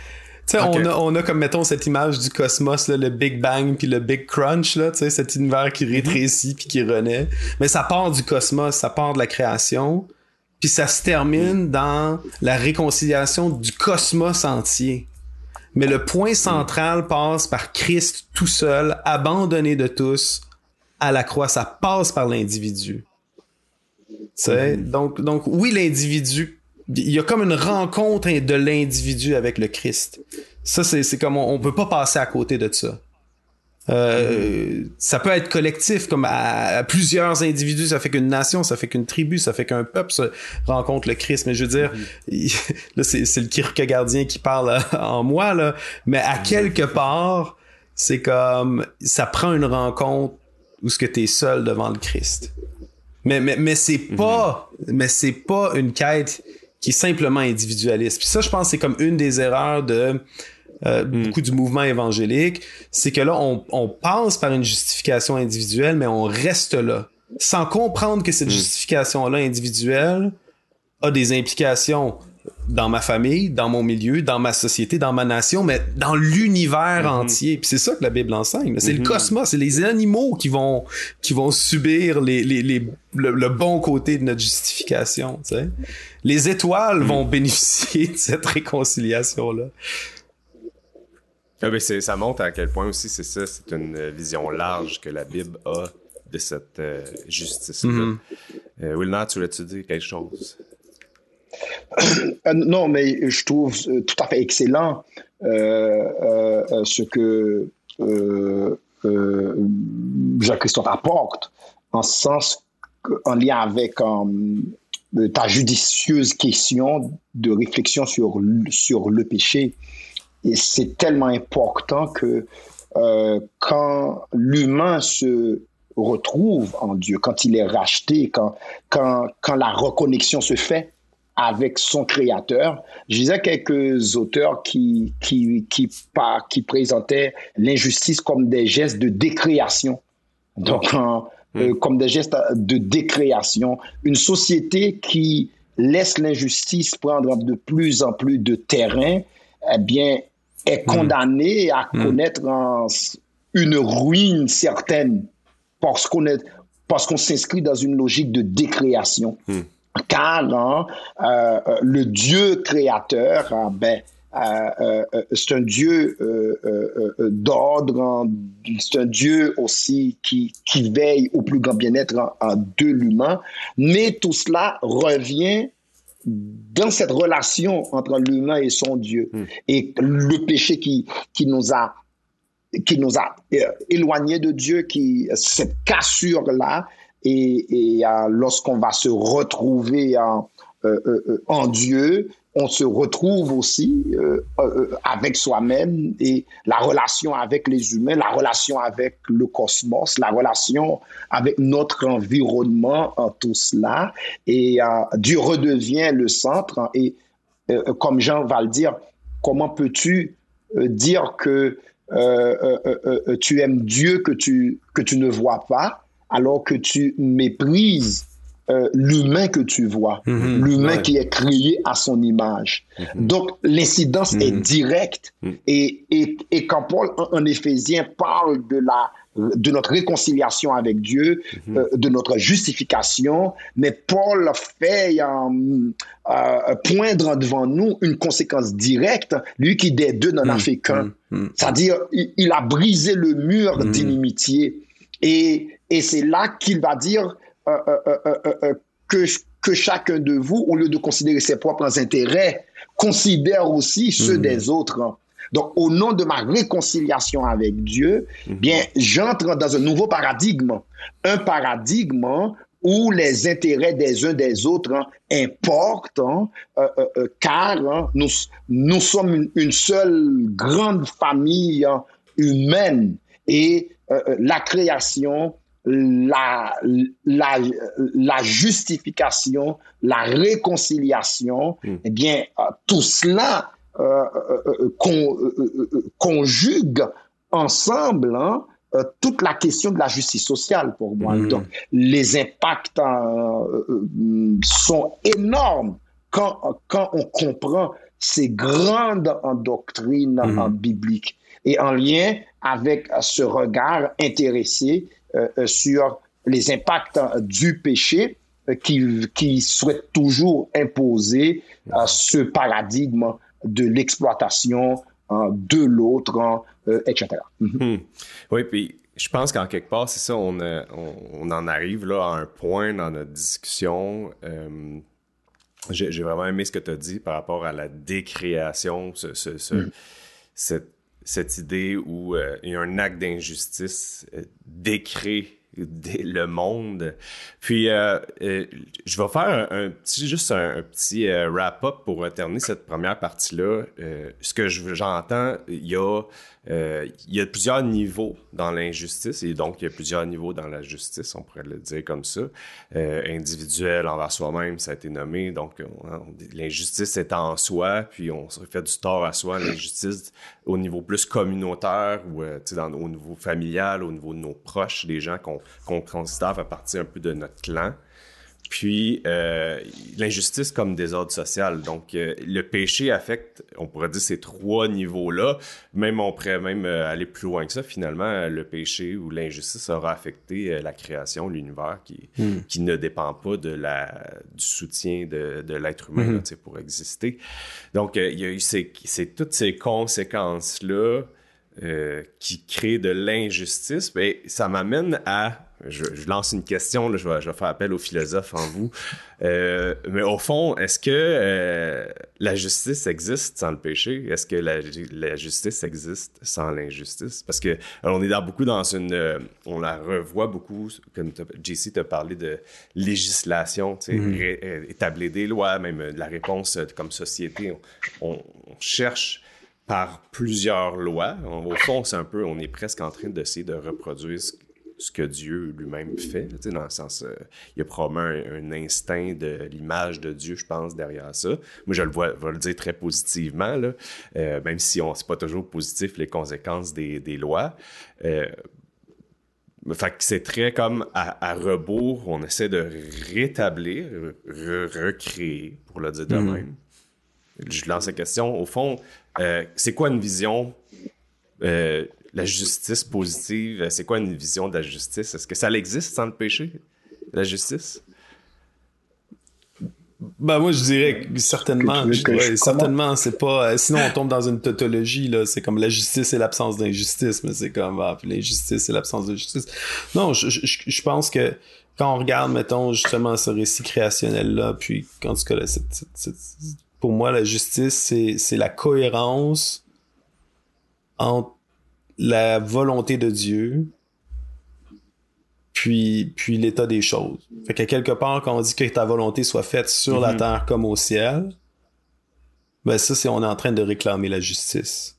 on, a, on a comme, mettons, cette image du cosmos, le Big Bang puis le Big Crunch, là, cet univers qui rétrécit puis qui renaît. Mais ça part du cosmos, ça part de la création, puis ça se termine dans la réconciliation du cosmos entier. Mais le point central passe par Christ tout seul, abandonné de tous, à la croix. Ça passe par l'individu. Mm-hmm. Donc, donc, oui, l'individu il y a comme une rencontre de l'individu avec le Christ. Ça, c'est comme on, on peut pas passer à côté de ça. Euh, ça peut être collectif, comme à, plusieurs individus, ça fait qu'une nation, ça fait qu'une tribu, ça fait qu'un peuple se rencontre le Christ. Mais je veux dire, [laughs] là, c'est le gardien qui parle [laughs] en moi, là. Mais à quelque part, c'est comme, ça prend une rencontre où ce que t'es seul devant le Christ. Mais, mais, mais c'est pas, mais c'est pas une quête qui est simplement individualiste. Puis ça, je pense, c'est comme une des erreurs de euh, hmm. beaucoup du mouvement évangélique, c'est que là, on, on, passe par une justification individuelle, mais on reste là, sans comprendre que cette hmm. justification-là individuelle a des implications dans ma famille, dans mon milieu, dans ma société, dans ma nation, mais dans l'univers mhm. entier. Puis c'est ça que la Bible enseigne. C'est le mhm. cosmos, c'est les animaux qui vont qui vont subir les, les, les le, bon côté de notre justification. Tu sais. Les étoiles vont mhm. bénéficier de cette réconciliation là. Ah ben ça montre à quel point aussi c'est ça, c'est une vision large que la Bible a de cette euh, justice-là. Euh, Wilna, tu voulais-tu dire quelque chose? Euh, non, mais je trouve euh, tout à fait excellent euh, ce que Jacques-Christophe apporte, en sens en lien avec ta judicieuse question de réflexion sur, sur le péché. Et c'est tellement important que quand l'humain se retrouve en Dieu, quand il est racheté, quand, quand, quand la reconnexion se fait, avec son créateur. Je disais quelques auteurs qui, qui, qui, qui présentaient l'injustice comme des gestes de décréation. Donc, hmm. euh, comme des gestes de décréation. Une société qui laisse l'injustice prendre de plus en plus de terrain, eh bien, est hmm. condamnée à hmm. connaître une ruine certaine parce qu'on est, parce qu'on s'inscrit dans une logique de décréation car hein, euh, euh, le Dieu créateur, hein, ben, euh, c'est un Dieu d'ordre, hein, c'est un Dieu aussi qui, qui veille au plus grand bien-être de l'humain, mais tout cela revient dans cette relation entre l'humain et son Dieu. Hmm. Et le péché qui, qui nous a qui nous a éloignés de Dieu, qui cette cassure-là, et, euh, lorsqu'on va se retrouver en, euh, euh, en Dieu, on se retrouve aussi avec soi-même et la relation avec les humains, la relation avec le cosmos, la relation avec notre environnement, en tout cela. Et Dieu redevient le centre. Et comme Jean va le dire, comment peux-tu dire que tu aimes Dieu que tu, que tu ne vois pas? Alors que tu méprises euh, l'humain que tu vois, Mhm. l'humain Ouais. qui est créé à son image. Donc, l'incidence est directe. Et, et, et quand Paul, en, en Éphésiens, parle de, la, de notre réconciliation avec Dieu, euh, de notre justification, mais Paul fait euh, euh, poindre devant nous une conséquence directe, lui qui des deux n'en a fait qu'un. C'est-à-dire, il, il a brisé le mur d'inimitié. Et, et c'est là qu'il va dire euh, euh, euh, que, que chacun de vous, au lieu de considérer ses propres intérêts, considère aussi ceux des autres. Donc, au nom de ma réconciliation avec Dieu, bien, j'entre dans un nouveau paradigme. Un paradigme où les intérêts des uns des autres hein, importent, hein, euh, euh, euh, car hein, nous, nous sommes une, une seule grande famille hein, humaine et euh, la création, la, la, la justification, la réconciliation, eh bien, euh, tout cela euh, euh, con- conjugue ensemble hein, toute la question de la justice sociale pour moi. Mhm. Donc, les impacts euh, sont énormes quand, quand on comprend ces grandes en doctrine Mhm. en biblique et en lien avec ce regard intéressé sur les impacts euh, du péché euh, qui, qui souhaite toujours imposer euh, ce paradigme de l'exploitation euh, de l'autre, hein, euh, etc. Mhm. Hmm. Oui, puis je pense qu'en quelque part, c'est ça, on, euh, on, on en arrive là à un point dans notre discussion. euh, J'ai vraiment aimé ce que tu as dit par rapport à la décréation, ce, ce- ce- cette, cette idée où euh, il y a un acte d'injustice euh, décrée dé- le monde. Puis, euh, je vais faire un, petit, juste un, petit wrap-up pour terminer cette première partie-là. Ce que je- j'entends, il y a euh, il y a plusieurs niveaux dans l'injustice et donc il y a plusieurs niveaux dans la justice, on pourrait le dire comme ça. Euh, individuel envers soi-même, ça a été nommé. Donc on- on- l'injustice est en soi, puis on se fait du tort à soi. L'injustice au niveau plus communautaire ou euh, dans- au niveau familial, au niveau de nos proches, des gens qu'on considère faire partie un peu de notre clan. Puis euh, l'injustice comme désordre social. Donc euh, le péché affecte, on pourrait dire ces trois niveaux-là. Même on pourrait même euh, aller plus loin que ça. Finalement, le péché ou l'injustice aura affecté la création, l'univers, qui qui ne dépend pas de la du soutien de, de l'être humain là, sais, pour exister. Donc il y a eu ces, toutes ces conséquences là. euh, qui créent de l'injustice, ben, ça m'amène à je, je lance une question, là, je, vais, je vais faire appel aux philosophes en vous. Euh, mais au fond, est-ce que euh, la justice existe sans le péché? Est-ce que la, la justice existe sans l'injustice? Parce que alors, on est dans beaucoup dans une... euh, on la revoit beaucoup, comme JC t'a parlé de législation, ré- euh, établir des lois, même euh, de la réponse euh, comme société. On, on- on cherche par plusieurs lois. On- au fond, c'est un peu, on est presque en train d'essayer de reproduire ce, ce que Dieu lui-même fait, tu sais, dans le sens, euh, il y a probablement un, un instinct de l'image de Dieu, je pense, derrière ça. Moi, je le vois, je vais le dire très positivement, là, euh, même si on c'est pas toujours positif les conséquences des, des lois. Euh, fait que c'est très comme à, à rebours, on essaie de rétablir, re- recréer, pour le dire de même. Je lance la question. Au fond, euh, c'est quoi une vision, euh, la justice positive? C'est quoi une vision de la justice? Est-ce que ça existe sans le péché, la justice? Ben moi je dirais que certainement, Que tu certainement c'est pas. euh, sinon on tombe dans une tautologie là, c'est comme la justice et l'absence d'injustice, mais c'est comme ah, puis l'injustice et l'absence de justice. Non, je, je, je pense que quand on regarde mettons justement ce récit créationnel là, puis en tout cas là, cette- cette- cette- pour moi la justice c'est c'est la cohérence entre la volonté de Dieu puis, puis l'état des choses. Fait que quelque part, quand on dit que ta volonté soit faite sur la terre comme au ciel, ben ça, c'est on est en train de réclamer la justice.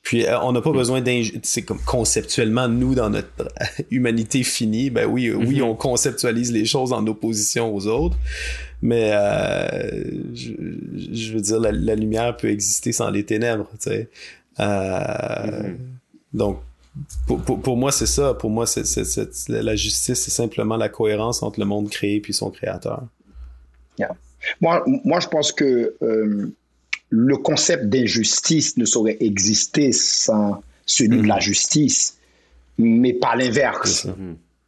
Puis euh, on n'a pas besoin d'inj... C'est comme conceptuellement, nous, dans notre [laughs] humanité finie, ben oui, euh, oui, on conceptualise les choses en opposition aux autres, mais euh, je, je veux dire, la, la lumière peut exister sans les ténèbres, tu sais. Euh, Donc, pour, moi, c'est ça. Pour moi, c'est, la justice, c'est simplement la cohérence entre le monde créé puis son créateur. Moi, moi, je pense que euh, le concept d'injustice ne saurait exister sans celui de la mm-hmm. justice, mais pas l'inverse.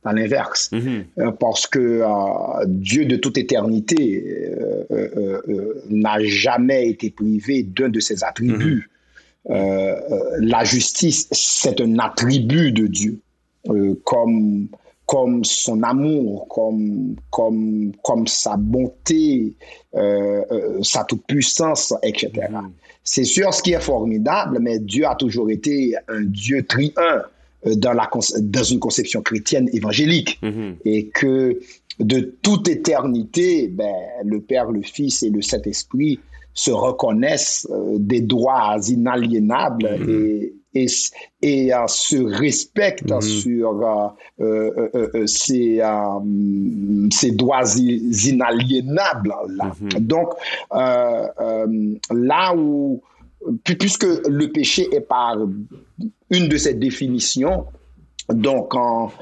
Pas l'inverse. Mm-hmm. Euh, parce que euh, Dieu de toute éternité n'a jamais été privé d'un de ses attributs. Mm-hmm. la justice, c'est un attribut de Dieu, comme comme son amour, comme, comme, comme sa bonté, euh, euh, sa toute-puissance, etc. Mm-hmm. C'est sûr ce qui est formidable, mais Dieu a toujours été un Dieu triun euh, dans, la, dans une conception chrétienne évangélique. Mm-hmm. Et que de toute éternité, ben, le Père, le Fils et le Saint-Esprit se reconnaissent des droits inaliénables mm-hmm. et et, et euh, se respecte mhm. sur euh, euh, ces, ces, droits inaliénables. Là. Mhm. Donc, là où, puisque le péché est par une de ces définitions, donc en,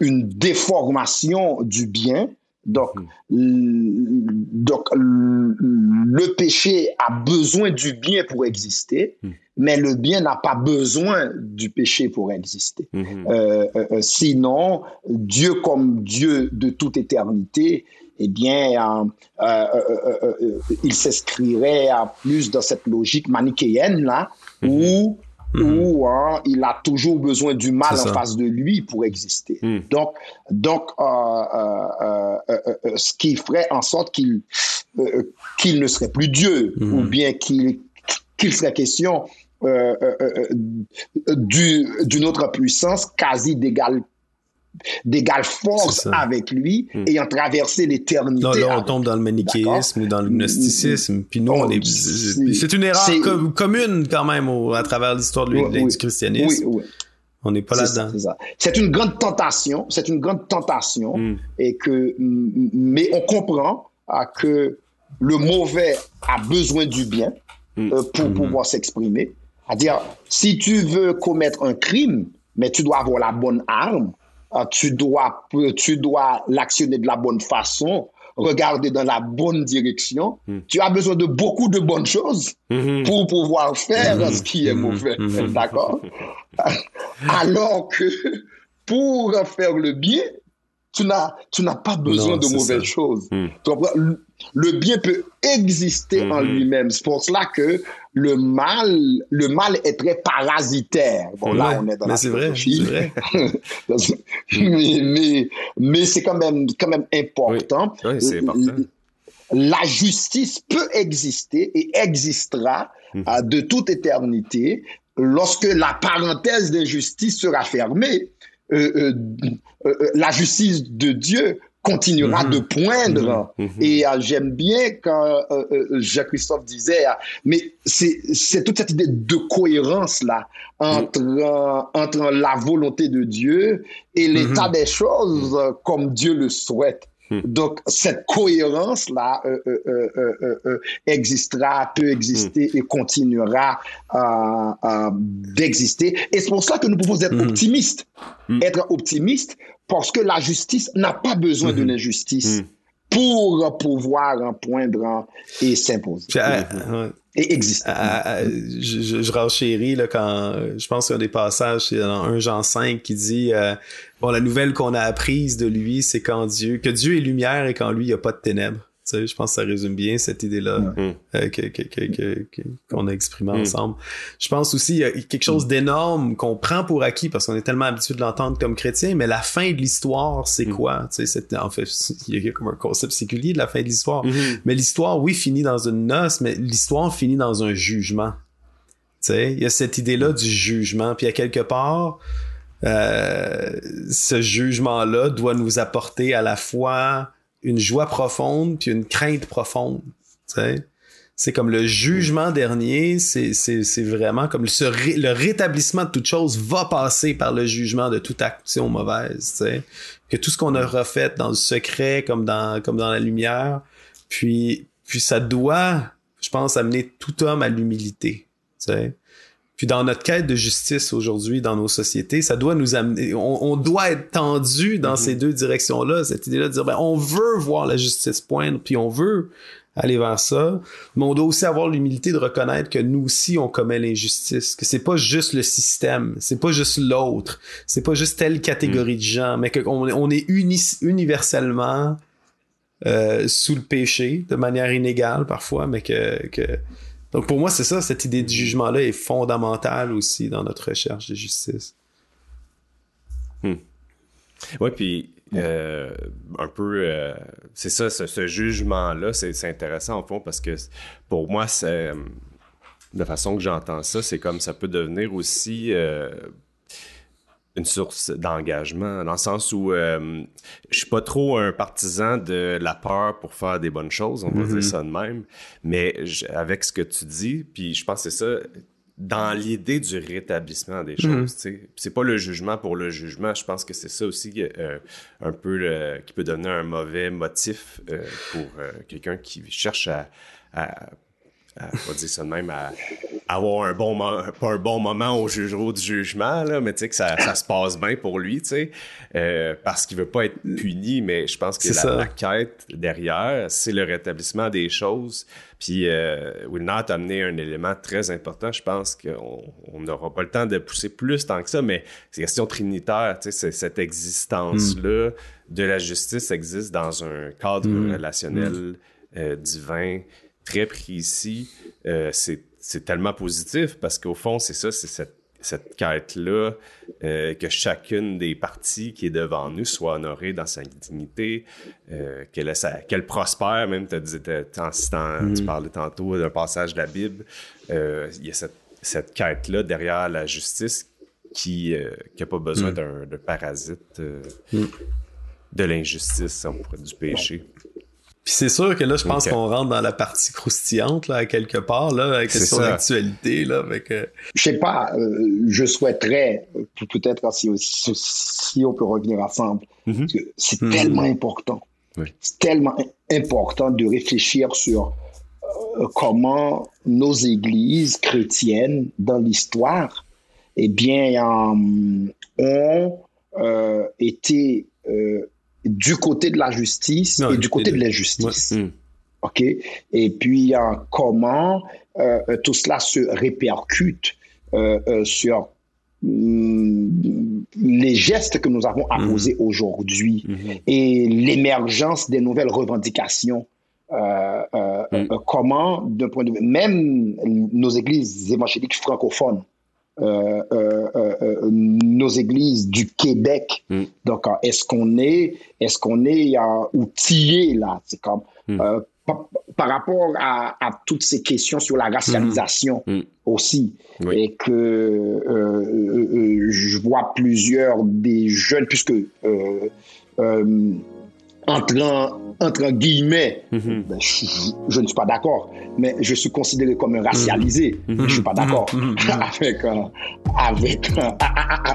une déformation du bien, donc, mhm. donc le péché a besoin du bien pour exister mais le bien n'a pas besoin du péché pour exister. Mhm. Euh, euh, euh, sinon, Dieu comme Dieu de toute éternité, eh bien, il s'inscrirait plus dans cette logique manichéenne là, mhm. Mhm. où hein, il a toujours besoin du mal en face de lui pour exister. Donc, donc ce qui ferait en sorte qu'il qu'il ne serait plus Dieu, ou bien qu'il qu'il serait question euh, euh, euh, d'une autre puissance quasi d'égale d'égale force avec lui, hmm. ayant traversé l'éternité. Là, on tombe dans le manichéisme ou dans le gnosticisme. Puis nous, on est... C'est une erreur commune quand même à travers l'histoire du christianisme. Oui, oui. On n'est pas là-dedans. C'est une grande tentation. C'est une grande tentation. Hmm. Et que, mais on comprend que le mauvais a besoin du bien hmm. pour pouvoir s'exprimer. C'est-à-dire, si tu veux commettre un crime, mais tu dois avoir la bonne arme, euh, tu dois, tu dois l'actionner de la bonne façon, regarder dans la bonne direction. Hmm. Tu as besoin de beaucoup de bonnes choses hmm. pour pouvoir faire hmm. ce qui est mauvais. [laughs] D'accord? [laughs] Alors que pour faire le bien, tu n'as, tu n'as pas besoin de mauvaises choses. Le bien peut exister en lui-même. C'est pour cela que le mal, le mal est très parasitaire. Bon, là, on est dans mais c'est vrai, c'est vrai. [laughs] mais, mais, c'est quand même, quand même important. Oui, c'est important. La justice peut exister et existera hum. euh, de toute éternité lorsque la parenthèse d'injustice sera fermée. Euh, euh, la justice de Dieu continuera mhm. de poindre. Mhm. Mhm. Et euh, j'aime bien quand euh, Jacques-Christophe disait, mais c'est toute cette idée de cohérence là entre, entre la volonté de Dieu et l'état des choses comme Dieu le souhaite. Donc, cette cohérence-là existera, peut exister et continuera d'exister. Et c'est pour ça que nous pouvons être optimistes. Être optimistes parce que la justice n'a pas besoin de mhm. l'injustice pour pouvoir poindre et s'imposer. Et exister. je, je, je renchéris là, quand je pense qu'il y a des passages dans 1 Jean 5 qui dit euh, bon la nouvelle qu'on a apprise de lui c'est quand Dieu que Dieu est lumière et qu'en lui il n'y a pas de ténèbres je pense que ça résume bien cette idée-là euh, qu'on a exprimé mm. ensemble. Je pense aussi il y a quelque chose d'énorme qu'on prend pour acquis parce qu'on est tellement habitué de l'entendre comme chrétien, mais la fin de l'histoire, c'est mm. quoi? En fait, il y a comme un concept séculier de la fin de l'histoire. Mais l'histoire, oui, finit dans une noce, mais l'histoire finit dans un jugement. Il y a cette idée-là du jugement. Puis à quelque part, euh, ce jugement-là doit nous apporter à la fois une joie profonde puis une crainte profonde. C'est comme le jugement dernier, c'est vraiment comme le rétablissement de toute chose va passer par le jugement de toute action mauvaise. Que tout ce qu'on a refait dans le secret comme dans, comme dans la lumière, puis, puis ça doit, je pense, amener tout homme à l'humilité. Puis dans notre quête de justice aujourd'hui dans nos sociétés, ça doit nous amener, on, doit être tendu dans mm-hmm. ces deux directions-là, cette idée-là de dire, ben, on veut voir la justice poindre, puis on veut aller vers ça, mais on doit aussi avoir l'humilité de reconnaître que nous aussi on commet l'injustice, que c'est pas juste le système, c'est pas juste l'autre, c'est pas juste telle catégorie mm. de gens, mais qu'on on est universellement euh, sous le péché de manière inégale parfois, mais que, que... donc pour moi c'est ça, cette idée de jugement là est fondamentale aussi dans notre recherche de justice. Hmm. Ouais, puis euh, un peu, euh, c'est ça, ce, jugement-là, c'est intéressant au fond parce que pour moi, c'est de façon que j'entends ça, c'est comme ça peut devenir aussi euh, une source d'engagement, dans le sens où je suis pas trop un partisan de la peur pour faire des bonnes choses, on va dire mm-hmm. ça de même, mais avec ce que tu dis, puis je pense que c'est ça, dans l'idée du rétablissement des choses. C'est pas le jugement pour le jugement. Je pense que c'est ça aussi euh, un peu qui peut donner un mauvais motif euh, pour euh, quelqu'un qui cherche à, à, à on dire ça de même, à, avoir un bon pas un bon moment au du jugement, là, mais tu sais que ça, ça, se passe bien pour lui, tu sais, euh, parce qu'il veut pas être puni, mais je pense que la, la, quête derrière, c'est le rétablissement des choses. Puis euh, Wilnat a amené un élément très important. Je pense qu'on n'aura pas le temps de pousser plus tant que ça, mais c'est question trinitaire, tu sais, cette existence-là de la justice existe dans un cadre mm. relationnel mm. Euh, divin très précis. Euh, c'est tellement positif parce qu'au fond, c'est ça, c'est cette, cette quête-là, euh, que chacune des parties qui est devant nous soit honorée dans sa dignité, euh, qu'elle, prospère, même, tu mm. parlais tantôt d'un passage de la Bible, euh, il y a cette, cette quête-là derrière la justice qui n'a pas besoin mm. d'un, parasite mm. de l'injustice, du péché. Puis c'est sûr que là, je pense qu'on rentre dans la partie croustillante, là, à quelque part, là, avec question d'actualité, là, avec... Euh... Je sais pas, euh, je souhaiterais, peut-être si, si, on peut revenir ensemble, mm c'est mhm. tellement important, c'est tellement important de réfléchir sur euh, comment nos églises chrétiennes dans l'histoire, eh bien, ont euh, été du côté de la justice et du côté de l'injustice. Hmm. OK? Et puis, comment euh, tout cela se répercute euh, euh, sur hmm, les gestes que nous avons à hmm. poser aujourd'hui et l'émergence des nouvelles revendications. comment, d'un point de vue, même nos églises évangéliques francophones, euh, euh, euh, nos églises du Québec. Mm. Donc, est-ce qu'on est, est-ce qu'on est outillé là? C'est comme mm. par, rapport à, toutes ces questions sur la racialisation mm. aussi, et que je vois plusieurs des jeunes, puisque entre guillemets, mhm. ben, je, ne suis pas d'accord, mais je suis considéré comme un racialisé. Mhm. Je ne suis pas d'accord mhm. [laughs] avec, euh, avec, euh,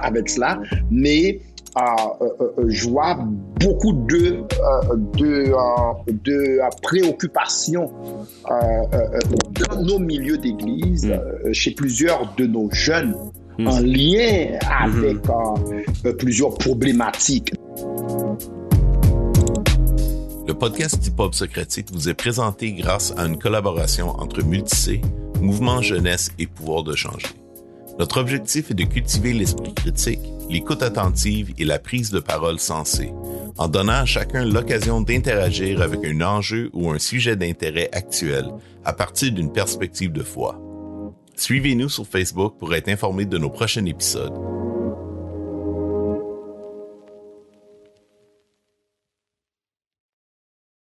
avec cela, mais euh, je vois beaucoup de, de, de préoccupations dans nos milieux d'église, chez plusieurs de nos jeunes, en lien avec plusieurs problématiques. Le podcast Hip Hop Socratique vous est présenté grâce à une collaboration entre Multicé, Mouvement Jeunesse et Pouvoir de changer. Notre objectif est de cultiver l'esprit critique, l'écoute attentive et la prise de parole sensée, en donnant à chacun l'occasion d'interagir avec un enjeu ou un sujet d'intérêt actuel à partir d'une perspective de foi. Suivez-nous sur Facebook pour être informé de nos prochains épisodes